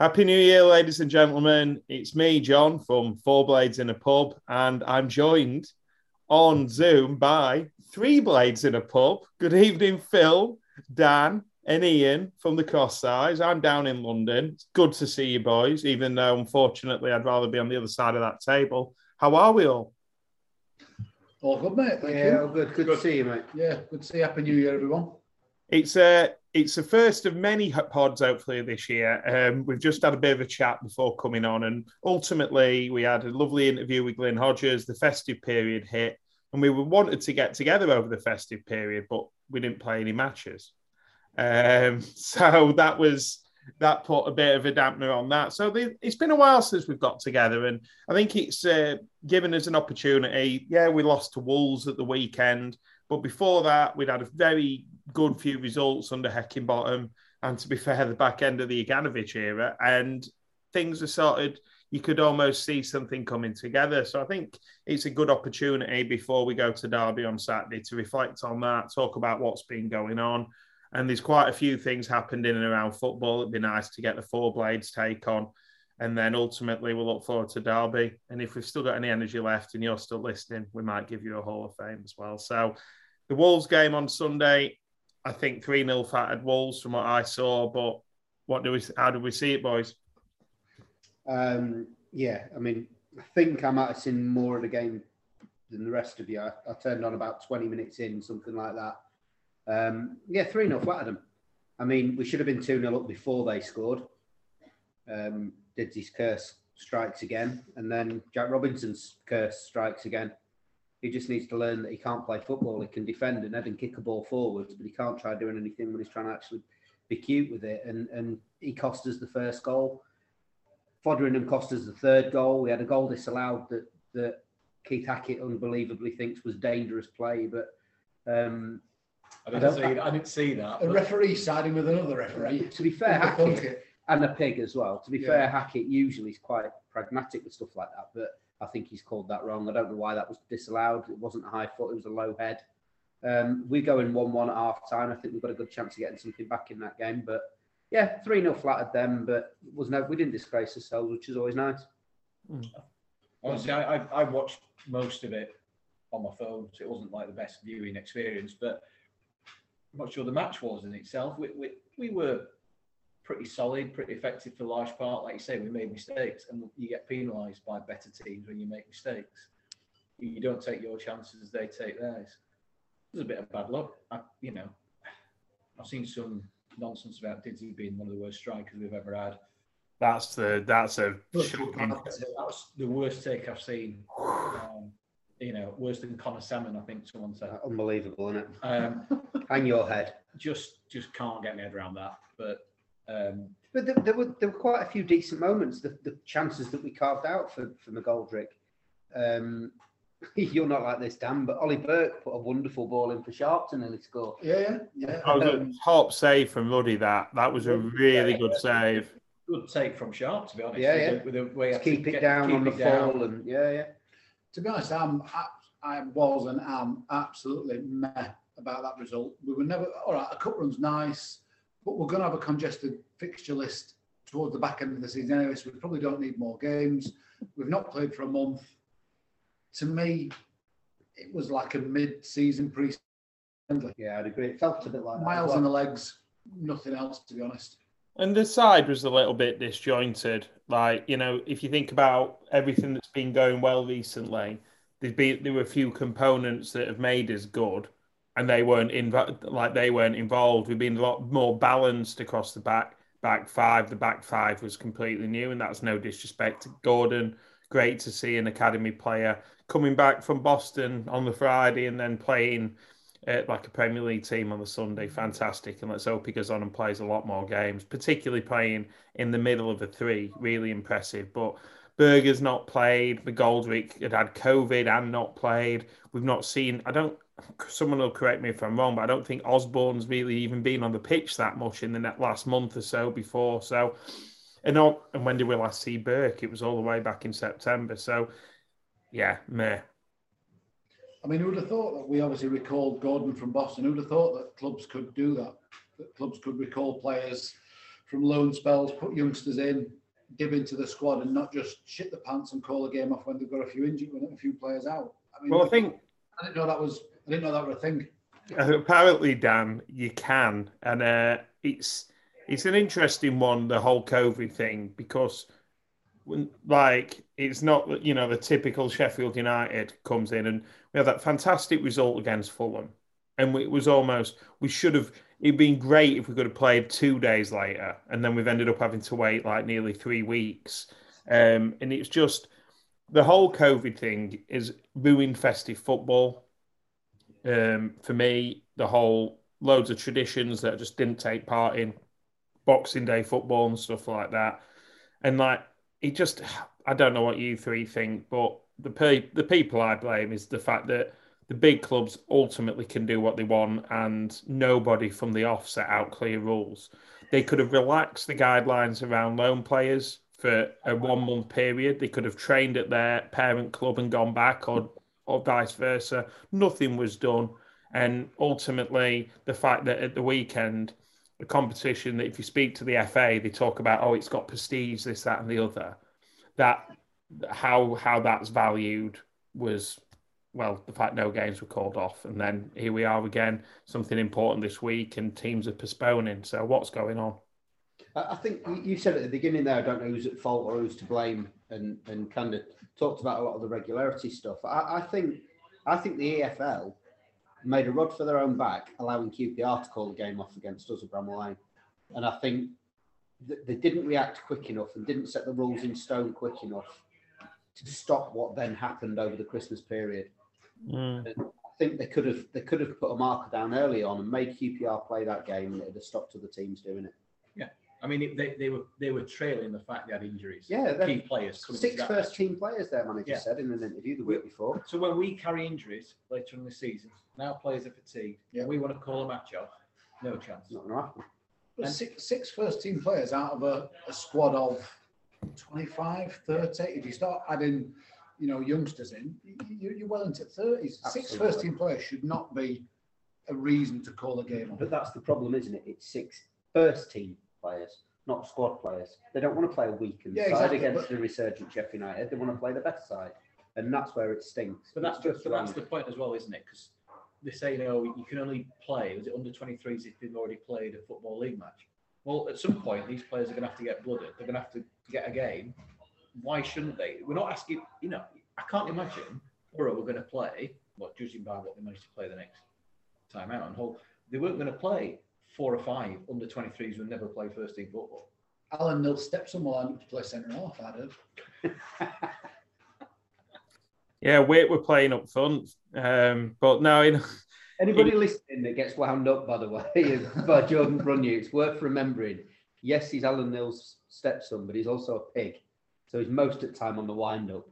Happy New Year, ladies and gentlemen. It's me, John, from Four Blades in a Pub, and I'm joined on Zoom by Three Blades in a Pub. Good evening, Phil, Dan, and Ian from the Cross Size. I'm down in London. It's good to see you, boys, even though unfortunately I'd rather be on the other side of that table. How are we all? All good, mate. Thank yeah, you. all good. good. Good to see you, mate. Yeah, good to see you. Happy New Year, everyone. It's a it's the first of many pods, hopefully, this year. Um, we've just had a bit of a chat before coming on, and ultimately, we had a lovely interview with Glyn Hodges. The festive period hit, and we wanted to get together over the festive period, but we didn't play any matches. Um, so that was that put a bit of a dampener on that. So the, it's been a while since we've got together, and I think it's uh, given us an opportunity. Yeah, we lost to Wolves at the weekend, but before that, we'd had a very good few results under Heckingbottom, and to be fair, the back end of the Jokanovic era, and things are sorted. You could almost see something coming together. So I think it's a good opportunity before we go to Derby on Saturday to reflect on that, talk about what's been going on. And there's quite a few things happened in and around football. It'd be nice to get the four blades take on. And then ultimately, we'll look forward to Derby. And if we've still got any energy left and you're still listening, we might give you a Hall of Fame as well. So the Wolves game on Sunday, I think 3 0 fatted Wolves from what I saw. But what do we, how do we see it, boys? Um, yeah, I mean, I think I might have seen more of the game than the rest of you. I, I turned on about 20 minutes in, something like that. Um, yeah, 3 0 flattered them. I mean, we should have been 2 0 up before they scored. Um, Didsy's curse strikes again, and then Jack Robinson's curse strikes again. He just needs to learn that he can't play football. He can defend and head and kick a ball forwards, but he can't try doing anything when he's trying to actually be cute with it. And and he cost us the first goal. Foderingham cost us the third goal. We had a goal disallowed that that Keith Hackett unbelievably thinks was dangerous play, but um, I didn't, see, I didn't see that. A but- referee siding with another referee. to be fair, Hackett and a pig as well. To be Yeah. fair, Hackett usually is quite pragmatic with stuff like that, but I think he's called that wrong. I don't know why that was disallowed. It wasn't a high foot; it was a low head. Um, we go in one-one at half time. I think we've got a good chance of getting something back in that game. But yeah, three 0 flattered them, but was no, we didn't disgrace ourselves, which is always nice. Honestly, I, I, I watched most of it on my phone, so it wasn't like the best viewing experience. But I'm not sure the match was in itself. We, we, we were pretty solid, pretty effective for the large part. Like you say, we made mistakes, and you get penalised by better teams when you make mistakes. You don't take your chances; they take theirs. It was a bit of bad luck. I, you know, I've seen some nonsense about Didsy being one of the worst strikers we've ever had. That's the that's a shocking. That was the worst take I've seen. Um, you know, worse than Conor Sammon, I think someone said. Unbelievable, isn't it? Um, Hang your head. just, just can't get my head around that. But um, But there, there were there were quite a few decent moments. The, the chances that we carved out for for McGoldrick. Um, you're not like this, Dan, but Ollie Burke put a wonderful ball in for Sharp and he scored. Yeah, yeah, yeah. That was top save from Ruddy. That that was a really good save. good take from Sharp, to be honest. Yeah, with yeah. the- With the way to keep it get- down keep on the down. fall and yeah, yeah. To be honest, I'm, I, I was and am absolutely meh about that result. We were never, all right, a cup run's nice, but we're going to have a congested fixture list towards the back end of the season anyway, so we probably don't need more games. We've not played for a month. To me, it was like a mid-season pre season. Yeah, I'd agree. It felt a bit like that. as miles well. on the legs, nothing else, to be honest. And the side was a little bit disjointed. Like, you know, if you think about everything that's been going well recently, there's been there were a few components that have made us good, and they weren't in like they weren't involved. We've been a lot more balanced across the back back five. The back five was completely new, and that's no disrespect to Gordon. Great to see an academy player coming back from Boston on the Friday and then playing uh, like a Premier League team on the Sunday. Fantastic. And let's hope he goes on and plays a lot more games, particularly playing in the middle of a three. Really impressive. But Berge's not played. McGoldrick had had COVID and not played. We've not seen, I don't, someone will correct me if I'm wrong, but I don't think Osborn's really even been on the pitch that much in the net last month or so before. So, and, all, and when did we last see Burke? It was all the way back in September. So, yeah, meh. I mean, who'd have thought that we obviously recalled Gordon from Boston? Who'd have thought that clubs could do that? That clubs could recall players from loan spells, put youngsters in, dip into the squad, and not just shit the pants and call a game off when they've got a few injured, a few players out. I mean, well, I think I didn't know that was I didn't know that was a thing. apparently, Dan, you can, and uh, it's it's an interesting one, the whole COVID thing, because like it's not you know the typical Sheffield United comes in and we had that fantastic result against Fulham, and it was almost we should have. It'd been great if we could have played two days later, and then we've ended up having to wait like nearly three weeks. Um, and it's just the whole COVID thing is ruined festive football. Um, for me, the whole loads of traditions that I just didn't take part in, Boxing Day football and stuff like that, and like it just, I don't know what you three think, but the pe- the people I blame is the fact that the big clubs ultimately can do what they want, and nobody from the off set out clear rules. They could have relaxed the guidelines around loan players for a one month period. They could have trained at their parent club and gone back, or or vice versa. Nothing was done, and ultimately, the fact that at the weekend, the competition that if you speak to the FA, they talk about oh, it's got prestige, this, that, and the other. That how how that's valued was well, the fact no games were called off, and then here we are again, something important this week, and teams are postponing. So what's going on? I think you said at the beginning there, I don't know who's at fault or who's to blame, and and kind of talked about a lot of the regularity stuff. I, I think I think the EFL made a rod for their own back, allowing QPR to call the game off against us at Bramall Lane, and I think they didn't react quick enough and didn't set the rules in stone quick enough to stop what then happened over the Christmas period. Mm. I think they could have they could have put a marker down early on and made QPR play that game, and it would have stopped other teams doing it. I mean, it, they, they were they were trailing the fact they had injuries. Yeah, they're- key players. coming Six into first team players, their manager Yeah. said in an interview the week before. So when we carry injuries later in the season, now players are fatigued. Yeah. We want to call a match off. No chance. It's not going to happen. But And- six, six first team players out of a, a squad of 25, 30. If you start adding, you know, youngsters in, you, you're well into 30s. Six Absolutely. first team players should not be a reason to call a game off. But that's the problem, isn't it? It's six first team players, not squad players. They don't want to play a weakened Yeah, side exactly, against but- the resurgent Sheffield United. They want to play the better side, and that's where it stinks. But that's, It's just but that's wrong. the point as well, isn't it? Because they say, you know, you can only play, was it under 23s if they've already played a Football League match? Well, at some point, these players are going to have to get blooded. They're going to have to get a game. Why shouldn't they? We're not asking, you know, I can't imagine Borough were going to play, what, judging by what they managed to play the next time out, and whole, they weren't going to play four or five under 23s who never play first team football. Alan Nil Stepson will end up to play centre half, I heard. Yeah, we're, we're playing up front, um, but no, in, Anybody listening that gets wound up, by the way, by Jordan Brunyu, it's worth remembering. Yes, he's Alan Nill's stepson, but he's also a pig. So he's most of the time on the wind up.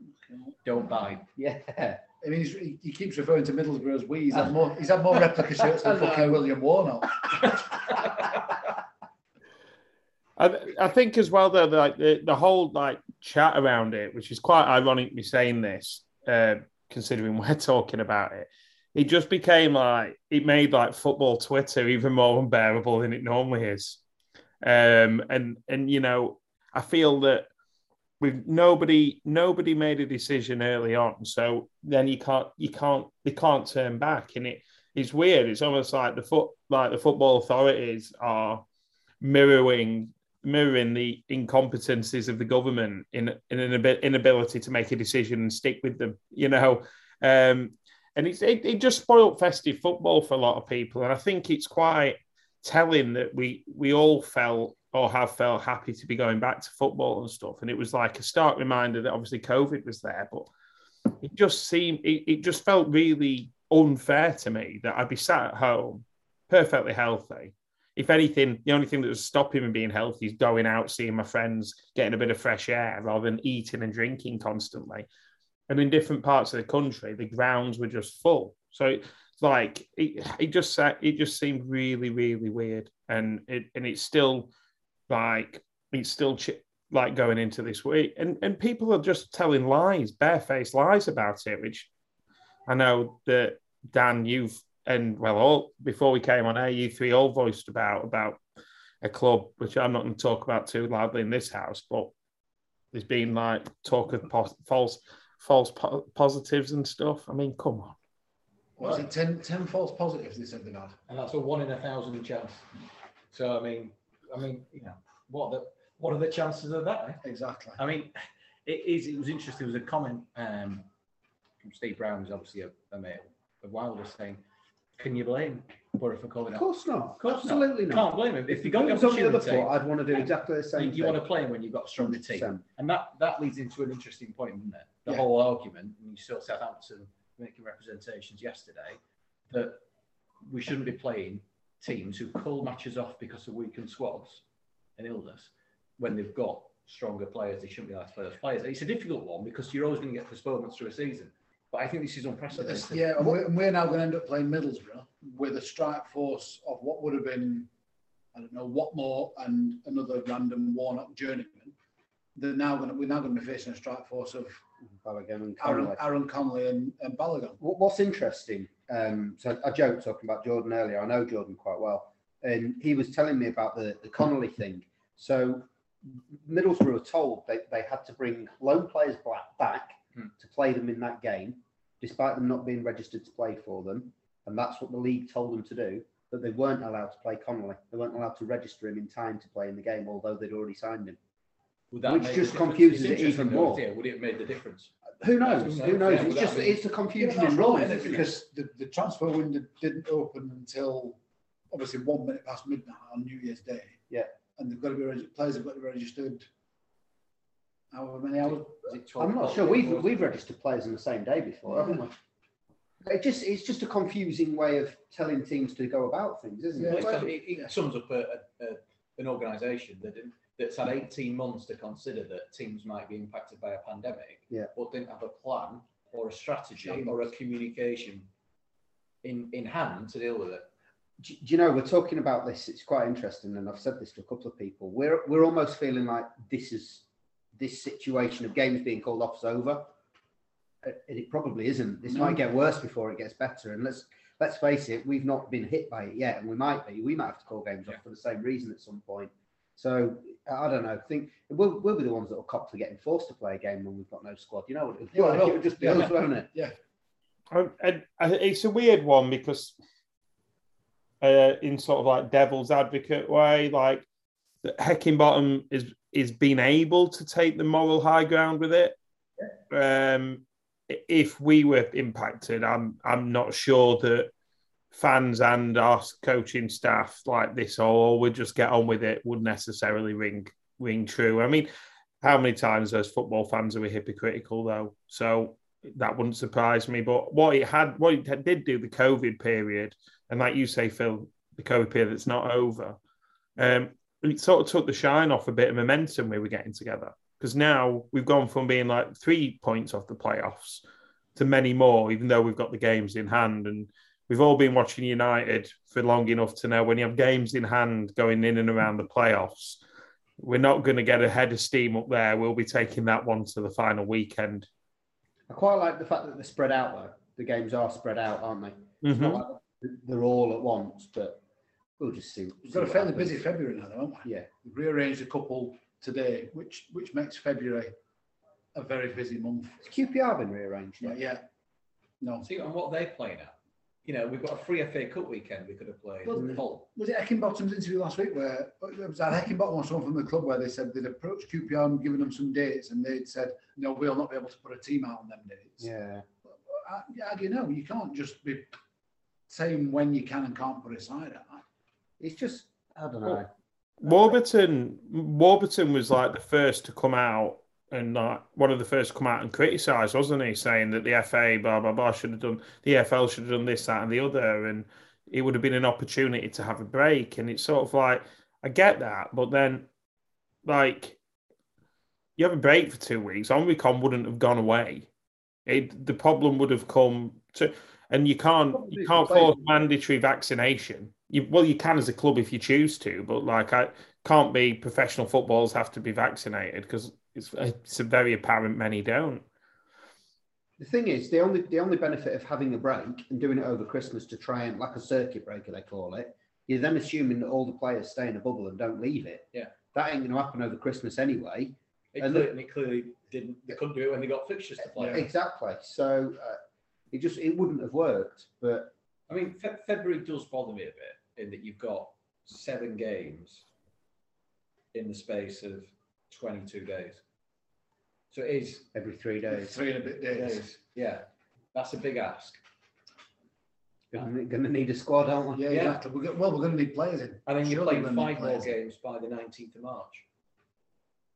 Don't buy. Yeah. I mean, he's, he, he keeps referring to Middlesbrough as we. He's had more, he's had more replica shirts than I know. fucking William Warnock. I, I think as well though, like the, the whole like chat around it, which is quite ironic me saying this, uh, considering we're talking about it. It just became like it made like football Twitter even more unbearable than it normally is. Um, and and you know, I feel that with nobody nobody made a decision early on, so then you can't you can't they can't turn back, and it it's weird. It's almost like the foot like the football authorities are mirroring mirroring the incompetencies of the government in in an abi- inability to make a decision and stick with them. You know, um, and it's it, it just spoiled festive football for a lot of people, and I think it's quite telling that we we all felt or have felt happy to be going back to football and stuff, and it was like a stark reminder that obviously COVID was there, but it just seemed it, it just felt really unfair to me that I'd be sat at home perfectly healthy if anything, the only thing that was stopping me being healthy is going out, seeing my friends, getting a bit of fresh air rather than eating and drinking constantly. And in different parts of the country, the grounds were just full. So like it, it just it just seemed really, really weird. And it and it's still like it's still ch- like going into this week, and and people are just telling lies, barefaced lies about it, which I know that Dan, you've and well, all before we came on air, you three all voiced about about a club, which I'm not going to talk about too loudly in this house, but there's been like talk of pos- false false po- positives and stuff. I mean, come on. What was it 10, 10 false positives they said they've had? and that's a one in a thousand chance. So I mean, I mean, you know, what the what are the chances of that? eh? Exactly. I mean, it is. It was interesting. There was a comment um, from Steve Brown, who's obviously a, a mate of Wilder, saying, "Can you blame Borough for calling Of course not. Of course. Absolutely not. Can't blame him if you got If the it the other opportunity. foot, I'd want to do exactly the same You, you thing. want to play him when you've got a stronger team, 100%. and that that leads into an interesting point, doesn't it? The Yeah. whole argument. And you saw Southampton making representations yesterday that we shouldn't be playing teams who call matches off because of weakened squads and illness when they've got stronger players. They shouldn't be allowed to play those players. It's a difficult one because you're always going to get postponements through a season. But I think this is unprecedented. this, yeah, and we're, and we're now going to end up playing Middlesbrough with a strike force of what would have been, I don't know, Watmore and another random Warnock journeyman. They're now going to, we're now going to be facing a strike force of Balogun and Aaron, Connolly. Aaron Connolly and, and Balogun. What- What's interesting, um, so I joked talking about Jordan earlier. I know Jordan quite well, and he was telling me about the, the Connolly thing. So Middlesbrough were told they, they had to bring loan players back, back Hmm. to play them in that game, despite them not being registered to play for them, and that's what the league told them to do. But they weren't allowed to play Connolly. They weren't allowed to register him in time to play in the game, although they'd already signed him. Would that which make just the difference? confuses It's it even interesting though, more. yeah, Would it have made the difference? Who knows? Who knows? Yeah, It's just that it's a Yeah, confusion in rules, isn't it? because the, the transfer window didn't open until obviously one minute past midnight on New Year's Day. Yeah. And they've got to be reg- players have got to be registered. However many hours? Is it 12 I'm not o'clock? sure. We've we've registered players on the same day before, haven't we? It just it's just a confusing way of telling teams to go about things, isn't Yeah, it? Well, it's- it, it sums up a, a, a, an organisation that didn't, that's had 18 months to consider that teams might be impacted by a pandemic, Yeah. but didn't have a plan or a strategy or a communication in, in hand to deal with it. Do, do you know we're talking about this? It's quite interesting, and I've said this to a couple of people. We're we're almost feeling like this is this situation of games being called off is over. Uh, And it probably isn't. This No. might get worse before it gets better. And let's let's face it, we've not been hit by it yet, and we might be. We might have to call games off for the same reason at some point. So I don't know. I think we'll, we'll be the ones that will cop to getting forced to play a game when we've got no squad. You know what it would Yeah, like? well, It would just be yeah. us, won't it? And, and it's a weird one because, uh, in sort of like devil's advocate way, like Heckingbottom is is being able to take the moral high ground with it. Um, if we were impacted, I'm I'm not sure that fans and our coaching staff like this or would just get on with it would necessarily ring ring true. I mean, how many times as football fans are we hypocritical though? So that wouldn't surprise me. But what it had, what it did do, the COVID period, and like you say, Phil, the COVID period that's not over, um, it sort of took the shine off a bit of momentum we were getting together. Because now we've gone from being like three points off the playoffs to many more, even though we've got the games in hand. And we've all been watching United for long enough to know when you have games in hand going in and around the playoffs, we're not going to get a head of steam up there. We'll be taking that one to the final weekend. I quite like the fact that they're spread out though. The games are spread out, aren't they? It's Mhm. not like they're all at once, but we'll just see. We've got a fairly happens. busy February now, haven't we? Yeah. We've rearranged a couple today, which which makes February a very busy month. Has QPR been rearranged? Yeah, yeah. No. See, and what are they playing at? You know, we've got a free FA Cup weekend we could have played. Well, Hull. Was it Heckingbottom's interview last week where it was that Heckingbottom or someone from the club where they said they'd approached QPR and given them some dates and they'd said, no, we'll not be able to put a team out on them dates. Yeah. Uh, yeah, how do you know? You can't just be saying when you can and can't put a side out. It's just I don't know. Warburton, Warburton was like the first to come out and like one of the first to come out and criticise, wasn't he? Saying that the FA, blah blah blah, should have done the EFL should have done this, that, and the other, and it would have been an opportunity to have a break. And it's sort of like I get that, but then like you have a break for two weeks, Omicron wouldn't have gone away. It the problem would have come to, and you can't you can't force mandatory vaccination. You, well, you can as a club if you choose to, but like I can't be professional footballers have to be vaccinated because it's it's very apparent many don't. The thing is, the only the only benefit of having a break and doing it over Christmas to try and like a circuit breaker they call it you're then assuming that all the players stay in a bubble and don't leave it. Yeah. That ain't going to happen over Christmas anyway. It And clearly, and it clearly didn't. They couldn't do it when they got fixtures to play. Exactly. So uh, it just it wouldn't have worked. But I mean, Fe- February does bother me a bit in that you've got seven games in the space of 22 days. So it is every three days, Three and a bit days. days. Yeah, that's a big ask. going to need a squad, aren't we? Yeah, Yeah. exactly. We're, go- well, we're going to need players in. And then you're playing we're gonna need five more players in. games by the 19th of March.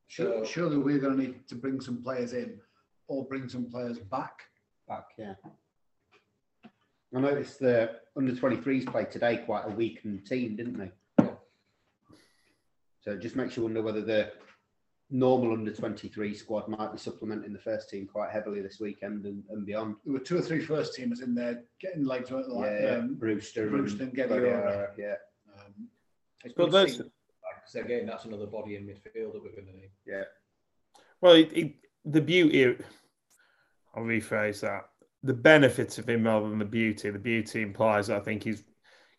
So- surely we're going to need to bring some players in or bring some players back. Back, yeah. I noticed the under 23s played today quite a weakened team, didn't they? Yeah. So it just makes you wonder whether the normal under 23 squad might be supplementing the first team quite heavily this weekend and, and beyond. There were two or three first teamers in there getting legs weren't like yeah, um, Brewster, Brewster and Gediora. Guardiola, yeah. um, It's But good to that's- see, again, that's another body in midfield that we're going to need. Yeah. Well, it, it, the beauty, I'll rephrase that. The benefits of him rather than the beauty. The beauty implies I think he's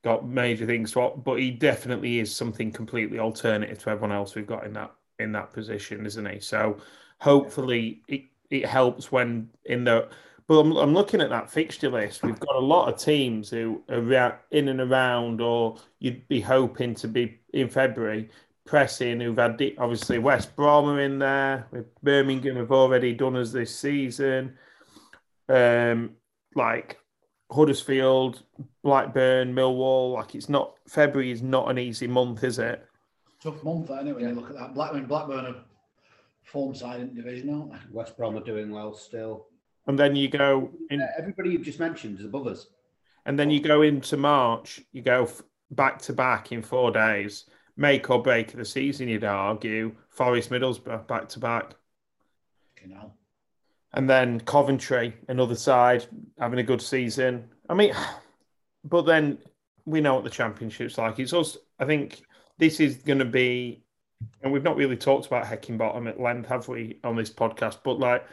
got major things to, but he definitely is something completely alternative to everyone else we've got in that in that position, isn't he? So hopefully it, it helps when in the. But I'm, I'm looking at that fixture list. We've got a lot of teams who are in and around, or you'd be hoping to be in February pressing who've had obviously West Brom are in there with Birmingham have already done us this season. Um, like Huddersfield, Blackburn, Millwall. Like it's not February is not an easy month, is it? tough month, that, isn't when Yeah. you look at that. Blackburn, Blackburn are form side in division, aren't they? West Brom are doing well still. And then you go in, Uh, everybody you've just mentioned is above us. and then you go into March. You go back to back in four days. Make or break of the season, you'd argue. Forest Middlesbrough back to back. You know. And then Coventry, another side, having a good season. I mean, but then we know what the championship's like. It's us. I think this is going to be, and we've not really talked about Heckingbottom at length, have we, on this podcast? But like,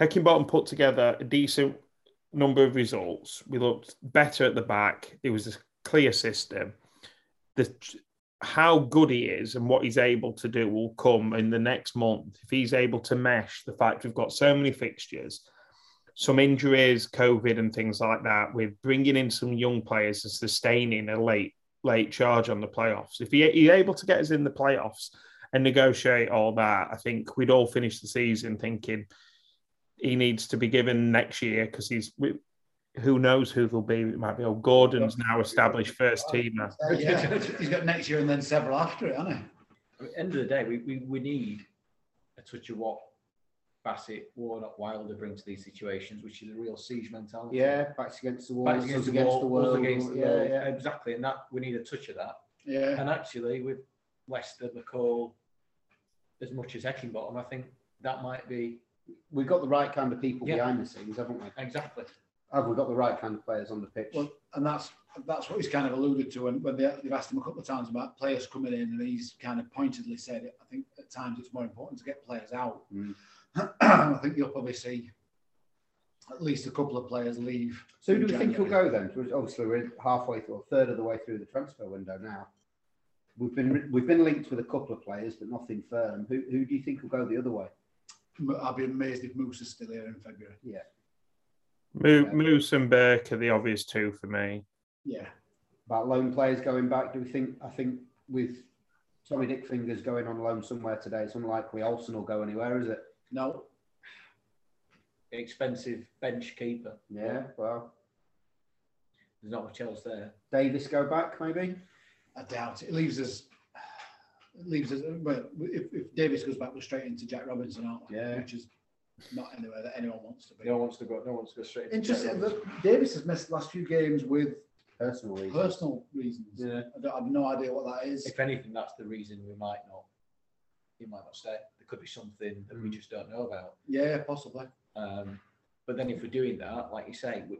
Heckingbottom put together a decent number of results. We looked better at the back. It was a clear system. The how good he is and what he's able to do will come in the next month if he's able to mesh the fact we've got so many fixtures, some injuries, COVID, and things like that. With bringing in some young players and sustaining a late late charge on the playoffs. If he, he's able to get us in the playoffs and negotiate all that, I think we'd all finish the season thinking he needs to be given next year because he's. Who knows who they'll be? It might be. Oh, Gordon's now established first teamer. yeah, he's got next year and then several after it, hasn't he? I mean, end of the day, we, we, we need a touch of what Bassett, Warnock, Wilder bring to these situations, which is a real siege mentality. Yeah, backs against the wall, Backs us against, against, the, the wall, us world. against the yeah, world. yeah. Exactly, and that we need a touch of that. Yeah. And actually, with Leicester, McCall, as much as Heckingbottom, I think that might be We've got the right kind of people Yeah. behind the scenes, haven't we? exactly. Have we got the right kind of players on the pitch? Well, and that's that's what he's kind of alluded to when, when they, they've asked him a couple of times about players coming in, and he's kind of pointedly said it. I think at times it's more important to get players out. Mm. I think you'll probably see at least a couple of players leave. so who do we think will go then? Obviously, we're halfway through, a third of the way through the transfer window now. We've been we've been linked with a couple of players, but nothing firm. Who who do you think will go the other way? I'd be amazed if Moose is still here in February. Mo- Moose and Burke are the obvious two for me. Yeah, About loan players going back, do we think? I think with Tommy Dick Fingers going on loan somewhere today, it's unlikely Olsen will go anywhere, is it? no, Expensive bench keeper. Yeah. Well, There's not much else there. Davies go back maybe. I doubt it. It leaves us. It leaves us. Well, if, if Davies goes back, we're straight into Jack Robinson, aren't we? Yeah. Which is not anywhere that anyone wants to be. No one wants to go. No one wants to go straight. into Interesting Jack that Davies has missed the last few games with Personal reasons. personal reasons. Yeah. I, don't, I have no idea what that is. If anything, that's the reason we might not. He might not stay. There could be something that we Mm. just don't know about. Yeah, possibly. Um, but then if we're doing that, like you say, we,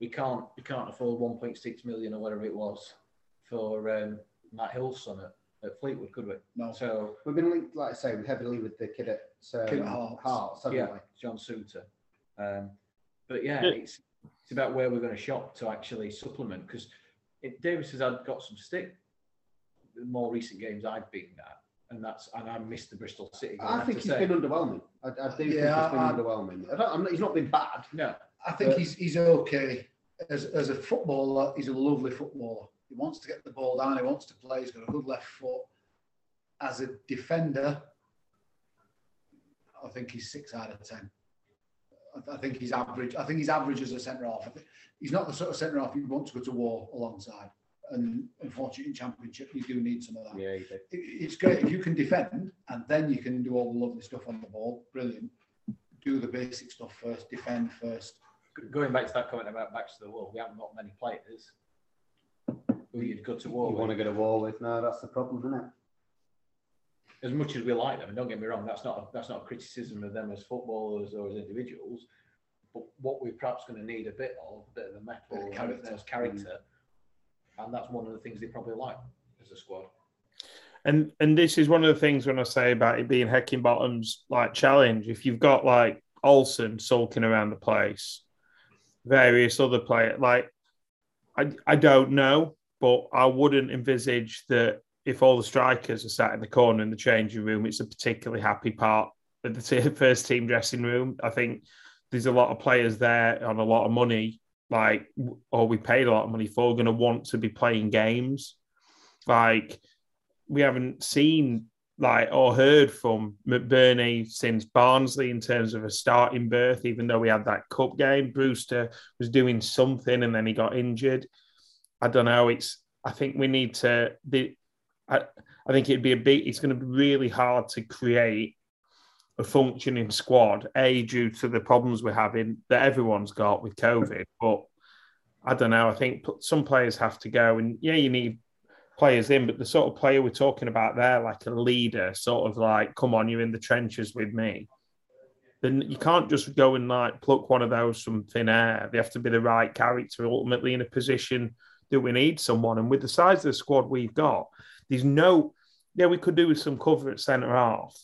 we can't we can't afford 1.6 million or whatever it was for um, Matt Hill's son at, at Fleetwood, could we? No. So We've been linked, like I say, heavily with the kid at um, at Hearts. Hearts, haven't yeah, we? John Souttar. Um, but yeah, Yeah. it's it's about where we're going to shop to actually supplement because Davies has had got some stick the more recent games I've been at, and that's and I missed the Bristol City. game, I have think to he's say. been underwhelming. I, I do think Yeah, he's been I- underwhelming. I don't, I'm not, he's not been bad. no. I think But- he's he's okay as as a footballer. He's a lovely footballer. He wants to get the ball down. He wants to play. He's got a good left foot. As a defender, I think he's six out of ten. I, think he's average. I think he's average as a centre half. He's not the sort of centre half you want to go to war alongside. And unfortunately, in Championship, you do need some of that. Yeah. It's great if you can defend and then you can do all the lovely stuff on the ball. Brilliant. Do the basic stuff first. Defend first. Going back to that comment about backs to the wall, we haven't got many players who you'd go to war You want to with. go to war with? No, that's the problem, isn't it? As much as we like them, and don't get me wrong, that's not a, that's not a criticism of them as footballers or as individuals. But what we're perhaps going to need a bit of, a bit of a Bit metal, of character. character. character, and that's one of the things they probably like as a squad. And and this is one of the things when I say about it being Heckingbottom's like challenge. If you've got like Olsen sulking around the place, various other players, like I I don't know, but I wouldn't envisage that if all the strikers are sat in the corner in the changing room, it's a particularly happy part of the first team dressing room. I think there's a lot of players there on a lot of money, like or we paid a lot of money for, going to want to be playing games, like we haven't seen like or heard from McBurnie since Barnsley in terms of a starting berth, even though we had that cup game. Brewster was doing something and then he got injured. I don't know. It's I think we need to the I, I think it'd be a big it's going to be really hard to create a functioning squad, A due to the problems we're having that everyone's got with COVID. But I don't know. I think some players have to go and yeah, you need players in, but the sort of player we're talking about there, like a leader, sort of like, come on, you're in the trenches with me. Then you can't just go and like pluck one of those from thin air. They have to be the right character, ultimately in a position that we need someone. And with the size of the squad we've got, there's no, yeah, we could do with some cover at centre half,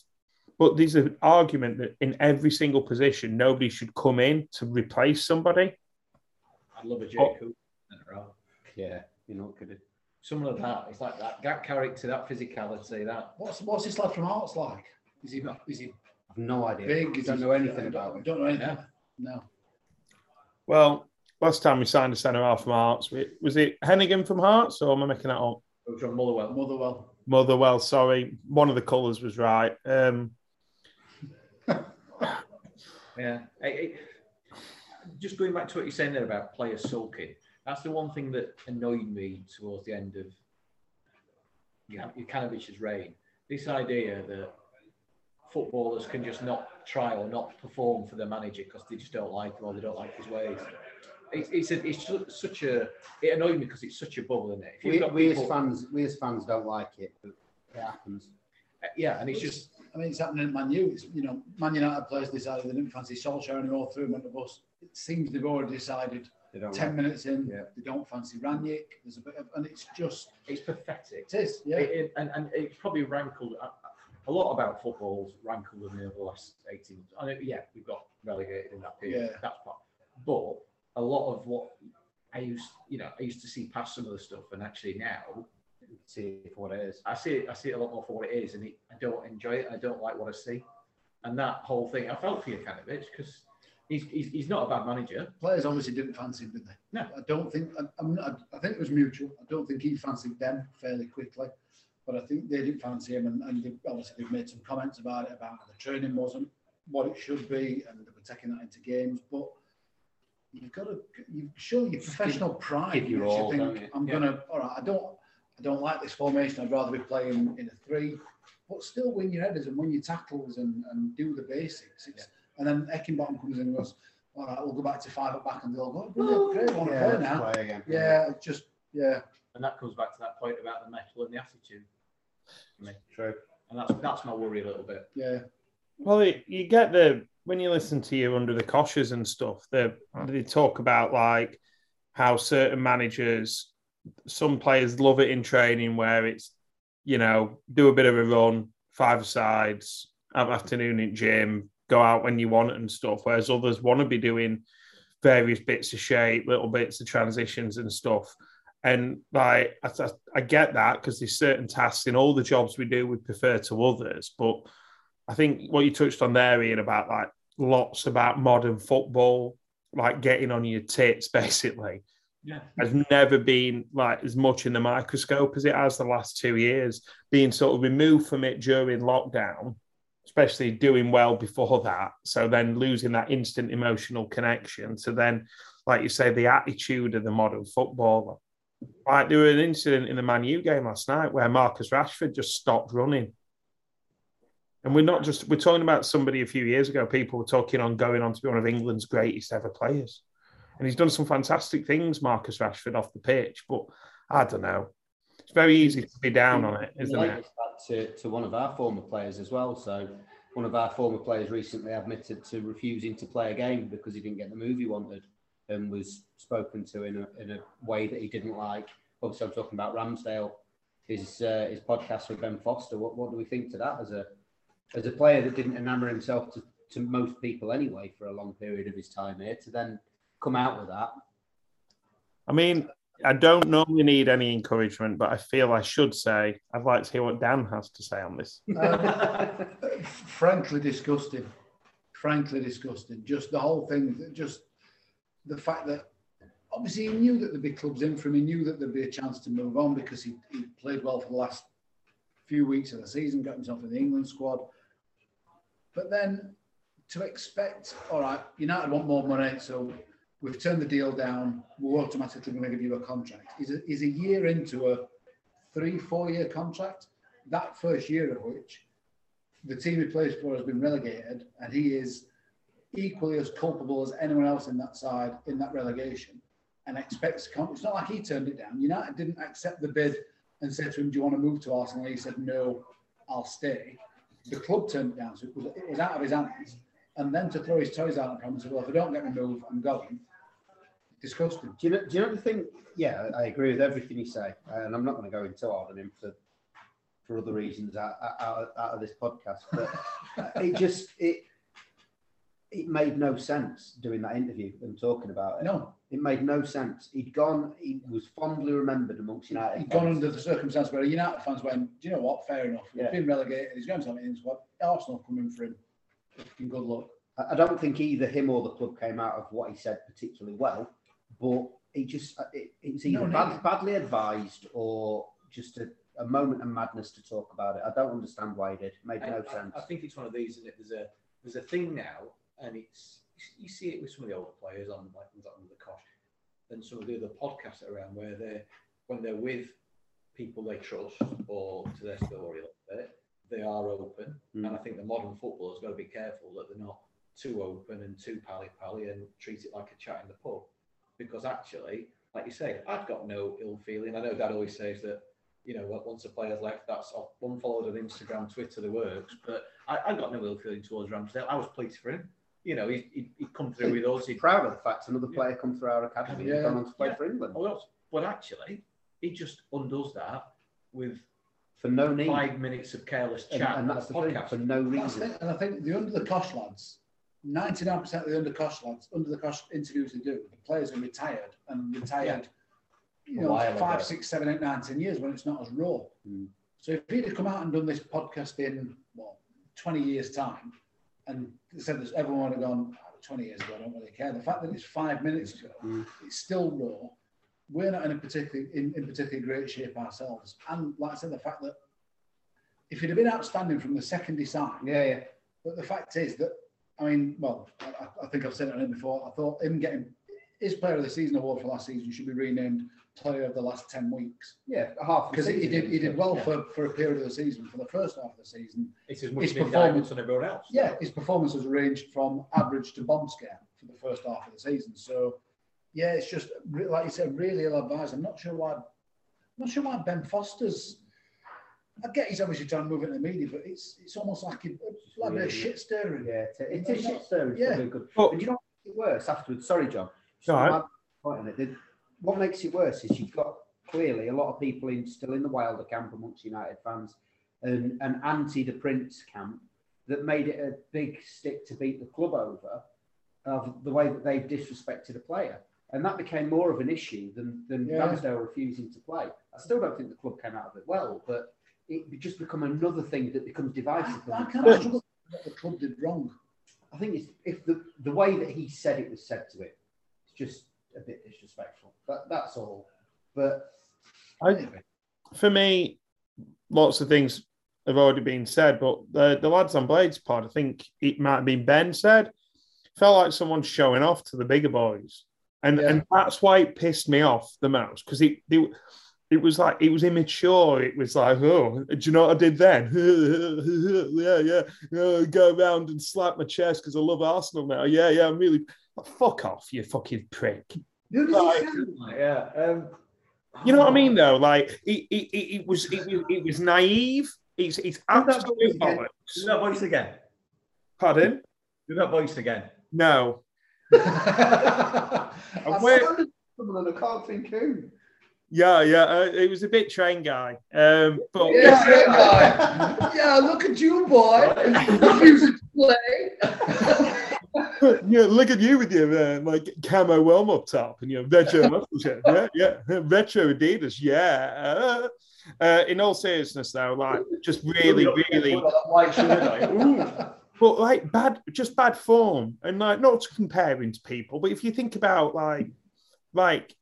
but there's an argument that in every single position, nobody should come in to replace somebody. I'd love a Jake Oh. Cooper centre half. Yeah, you know, could it? Some of that, it's like that, that character, that physicality, that What's what's this lad from Hearts like? Is he is he I've no idea. big? Is don't know anything about him. Don't know anything. Yeah. No. Well, last time we signed a centre half from Hearts, was it Hennigan from Hearts or am I making that up? from Motherwell. Motherwell. Motherwell, sorry. One of the colours was right. Um, Yeah. Hey, hey, just going back to what you're saying there about players sulking, that's the one thing that annoyed me towards the end of Jokanovic's reign. This idea that footballers can just not try or not perform for the manager because they just don't like him or they don't like his ways. It's, it's, a, it's su- such a, it annoyed me because it's such a bubble, isn't it? If you've We, got we as people- fans, we as fans don't like it, but it happens. Uh, yeah, and it's just, I mean, it's happening at Man U. It's, you know, Man United players decided they didn't fancy Solskjaer anymore, threw him on the bus. It seems they've already decided They don't 10 like minutes in, Yeah. they don't fancy Rangnick. There's a bit of, and it's just, it's pathetic. it is, yeah. It, it- and, and it's probably rankled a, a lot about football's rankled with me over the last 18 months. I know, yeah, we've got relegated in that period. Yeah. That's part. But a lot of what I used, you know, I used to see past some of the stuff, and actually now. See it for what it is. I see it. I see it a lot more for what it is, and it, I don't enjoy it. I don't like what I see, and that whole thing. I felt for you, kind of, because he's, he's he's not a bad manager. Players obviously didn't fancy him, did they? No. I don't think, I, I'm not, I think it was mutual. I don't think he fancied them fairly quickly. But I think they didn't fancy him, and, and they, obviously they've made some comments about it, about the training wasn't what it should be, and they were taking that into games. But you've got to, you show your professional pride. give your you all, don't think, you? I'm Yeah. gonna, all right, I don't, I don't like this formation. I'd rather be playing in a three, but still win your headers and win your tackles and, and do the basics. It's, And then Heckingbottom comes in and goes, all right, we'll go back to five at back, and they'll go, oh, brilliant, oh, great, I want to Yeah, play now. play again. Yeah, it's just yeah. And that comes back to that point about the metal and the attitude, True. and that's that's my worry a little bit. Yeah, Well, you get the when you listen to you under the koshes and stuff. They they talk about like how certain managers, some players love it in training where it's you know do a bit of a run, five sides, have afternoon in gym, go out when you want and stuff. Whereas others want to be doing various bits of shape, little bits of transitions and stuff. And like I, I get that because there's certain tasks in all the jobs we do we prefer to others. But I think what you touched on there, Ian, about like lots about modern football, like getting on your tits, basically. Yeah. Has never been like as much in the microscope as it has the last two years. Being sort of removed from it during lockdown, especially doing well before that. So then losing that instant emotional connection. So then, like you say, the attitude of the modern footballer. Like there was an incident in the Man U game last night where Marcus Rashford just stopped running. And we're not just we're talking about somebody a few years ago. People were talking on going on to be one of England's greatest ever players, and he's done some fantastic things, Marcus Rashford, off the pitch. But I don't know. It's very easy to be down on it, isn't it? To, to one of our former players as well. So one of our former players recently admitted to refusing to play a game because he didn't get the move he wanted and was spoken to in a, in a way that he didn't like. Obviously, I'm talking about Ramsdale, his uh, his podcast with Ben Foster. What what do we think to that as a as a player that didn't enamour himself to, to most people anyway for a long period of his time here to then come out with that? I mean, I don't normally need any encouragement, but I feel I should say I'd like to hear what Dan has to say on this. Um, frankly disgusting. Frankly disgusting. Just the whole thing, just the fact that obviously he knew that there'd be clubs in for him. He knew that there'd be a chance to move on because he, he played well for the last few weeks of the season, got himself in the England squad. But then to expect, all right, United want more money, so we've turned the deal down. We're automatically going to give you a contract. Is a, is a year into a three, four year contract. That first year of which the team he plays for has been relegated, and he is equally as culpable as anyone else in that side in that relegation and expects. It's not like he turned it down. United didn't accept the bid and said to him, Do you want to move to Arsenal? He said, No, I'll stay. The club turned it down, so it was, it was out of his hands. And then to throw his toys out and say, Well, if I don't get me move, I'm going. Disgusting. Do you know? Do you know the thing? Yeah, I agree with everything you say, and I'm not going to go into all of him for for other reasons out, out, out of this podcast. But it just it it made no sense doing that interview and talking about it. No, It made no sense. He'd gone. He was fondly remembered amongst United. he'd gone under the circumstance where United fans went, Do you know what? Fair enough. He's Yeah. been relegated. He's going to have it in squad. Arsenal coming for him. Fucking good luck. I I don't think either him or the club came out of what he said particularly well, but he just uh, it, it was either No, no. bad, badly advised or just a, a moment of madness to talk about it. I don't understand why he did. It made I, no I- sense. I think it's one of these, and it? There's a there's a thing now, and it's you see it with some of the older players on like on the cosh, and some of the other podcasts that are around where they're when they're with people they trust or to their story a little bit, they are open. Mm. And I think the modern footballer's got to be careful that they're not too open and too pally pally and treat it like a chat in the pub. Because actually, like you say, I've got no ill feeling. I know Dad always says that, you know, once a player's left, that's off, unfollowed on Instagram, Twitter, the works. But I, I got no ill feeling towards Ramsdale. I was pleased for him. You know, he, he, he'd come through with us. He'd, proud of the fact another player come through our academy Yeah. and gone on to play Yeah. for England oh, yes. but actually, he just undoes that with for no need. five minutes of careless chat and on a that's the thing, podcast. for no That's reason. it. And I think the under the cosh lads, 99% of the under cosh lads, under the cosh interviews they do, the players are retired and retired, you know, while five, ago. six, seven, eight, nine, ten years when it's not as raw. Mm. So if he'd have come out and done this podcast in what 20 years time and said that everyone have gone "Oh, 20 years ago, I don't really care. The fact that it's five minutes ago, Mm. it's still raw. We're not in a particularly in, in particularly great shape ourselves. And like I said, the fact that if he'd have been outstanding from the second he signed, Yeah, yeah. but the fact is that, I mean, well, I, I think I've said it on him before. I thought him getting his Player of the Season award for last season should be renamed Player of the Last Ten Weeks Yeah, half because he, he did he did well Yeah. for, for a period of the season for the first half of the season. It's as much his an performance- on everyone else. Yeah, his performance has ranged from average to bomb scare for the first half of the season. So, yeah, it's just like you said, really ill advised. I'm not sure why. I'm not sure why Ben Foster's. I get he's obviously trying to move into the media, but it's it's almost like a, like a bit of shit stirring. Yeah, it is shit stirring. Yeah. Yeah. Good. But- But you know what makes it worse afterwards? Sorry, John. Sorry. All right. my point on it. The- What makes it worse is you've got clearly a lot of people in, still in the Wilder camp amongst United fans and, and anti the Prince camp that made it a big stick to beat the club over of the way that they've disrespected a player. and that became more of an issue than than Yeah. Ramsdale refusing to play. I still don't think the club came out of it well, but it just become another thing that becomes divisive. I, I And kind of struggle with what the club did wrong. I think it's if the the way that he said it was said to it, it's just a bit disrespectful. But that's all. But I, for me, lots of things have already been said, but the, the lads on Blades pod, I think it might have been Ben said, felt like someone's showing off to the bigger boys. And Yeah. and that's why it pissed me off the most because it, it it was like it was immature. It was like, oh, do you know what I did then? yeah, yeah, yeah. Go around and slap my chest because I love Arsenal now. Yeah, yeah. I'm really fuck off, you fucking prick. Who did Right. he say? Yeah. Um, You know what I mean, though? Like it, it, it, it was it, was- it was naive. It's it's that absolute again. bollocks. Do that voice again. Pardon? Do that voice again. No. I where- someone and I can't think who. Yeah, yeah. Uh, it was a bit train guy. Um, but Yeah, that guy. yeah, look at you, boy. Refusing to yeah, look at you with your uh, like camo warm up top and your retro muscle shirt. Yeah, yeah. Retro Adidas. Yeah. Uh, in all seriousness, though, like just really, really. White shirt, like, but like bad, just bad form, and like not comparing to people, but if you think about like, like,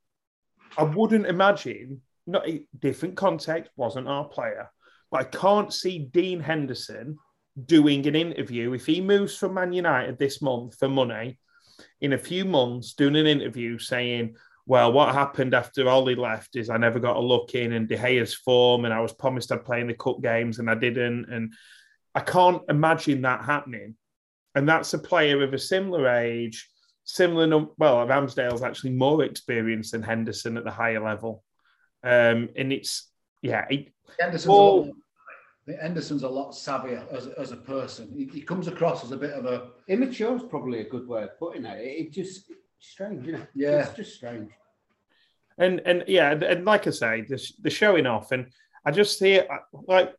I wouldn't imagine not a different context wasn't our player, but I can't see Dean Henderson doing an interview if he moves from Man United this month for money. In a few months, doing an interview saying, "Well, what happened after Ollie left is I never got a look in, and De Gea's form, and I was promised I'd play in the cup games, and I didn't, and." I can't imagine that happening. And that's a player of a similar age, similar. Well, Ramsdale's actually more experienced than Henderson at the higher level. Um, and it's, yeah, he, Henderson's, a lot, I think Henderson's a lot savvier as, as a person. He, he comes across as a bit of a Immature is probably a good way of putting it. It, it just it's strange, isn't it? Yeah. It's just strange. and and yeah, and, and like I say, the, the showing off, and I just see it like,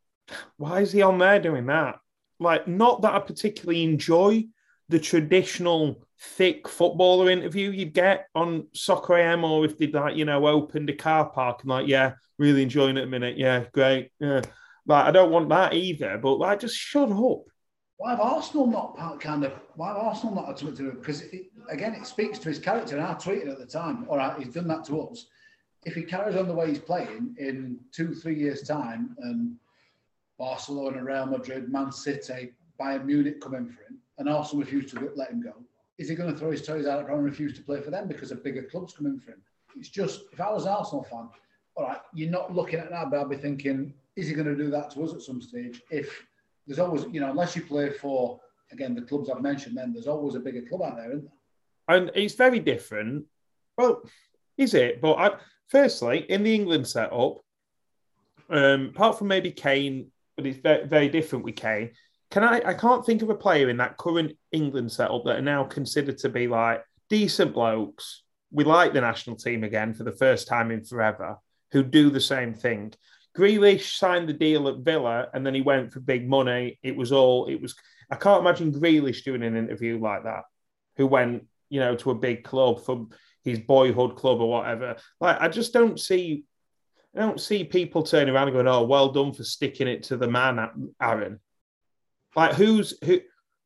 why is he on there doing that? Like, not that I particularly enjoy the traditional thick footballer interview you'd get on Soccer AM, or if they'd like, you know, opened a car park and like, yeah, really enjoying it a minute, yeah, great, yeah. Like, I don't want that either, but like, just shut up. Why have Arsenal not kind of? Why have Arsenal not to do? Because it, again, it speaks to his character. And I tweeted at the time, all right, he's done that to us. If he carries on the way he's playing in two, three years' time, and Barcelona, Real Madrid, Man City, Bayern Munich come in for him, and Arsenal refuse to let him go, is he going to throw his toys out and refuse to play for them because a bigger clubs coming for him? It's just, if I was an Arsenal fan, all right, you're not looking at that, but I'd be thinking, is he going to do that to us at some stage? If there's always, you know, unless you play for, again, the clubs I've mentioned, then there's always a bigger club out there, isn't there? and it's very different. Well, is it? But I, firstly, in the England setup, um, apart from maybe Kane, but it's very, very different with Kane. Can I? I can't think of a player in that current England setup that are now considered to be like decent blokes. We like the national team again for the first time in forever, who do the same thing. Grealish signed the deal at Villa, and then he went for big money. It was all. It was. I can't imagine Grealish doing an interview like that. Who went, you know, to a big club from his boyhood club or whatever. Like, I just don't see. I don't see people turning around and going, "Oh, well done for sticking it to the man, Aaron." Like, who's who?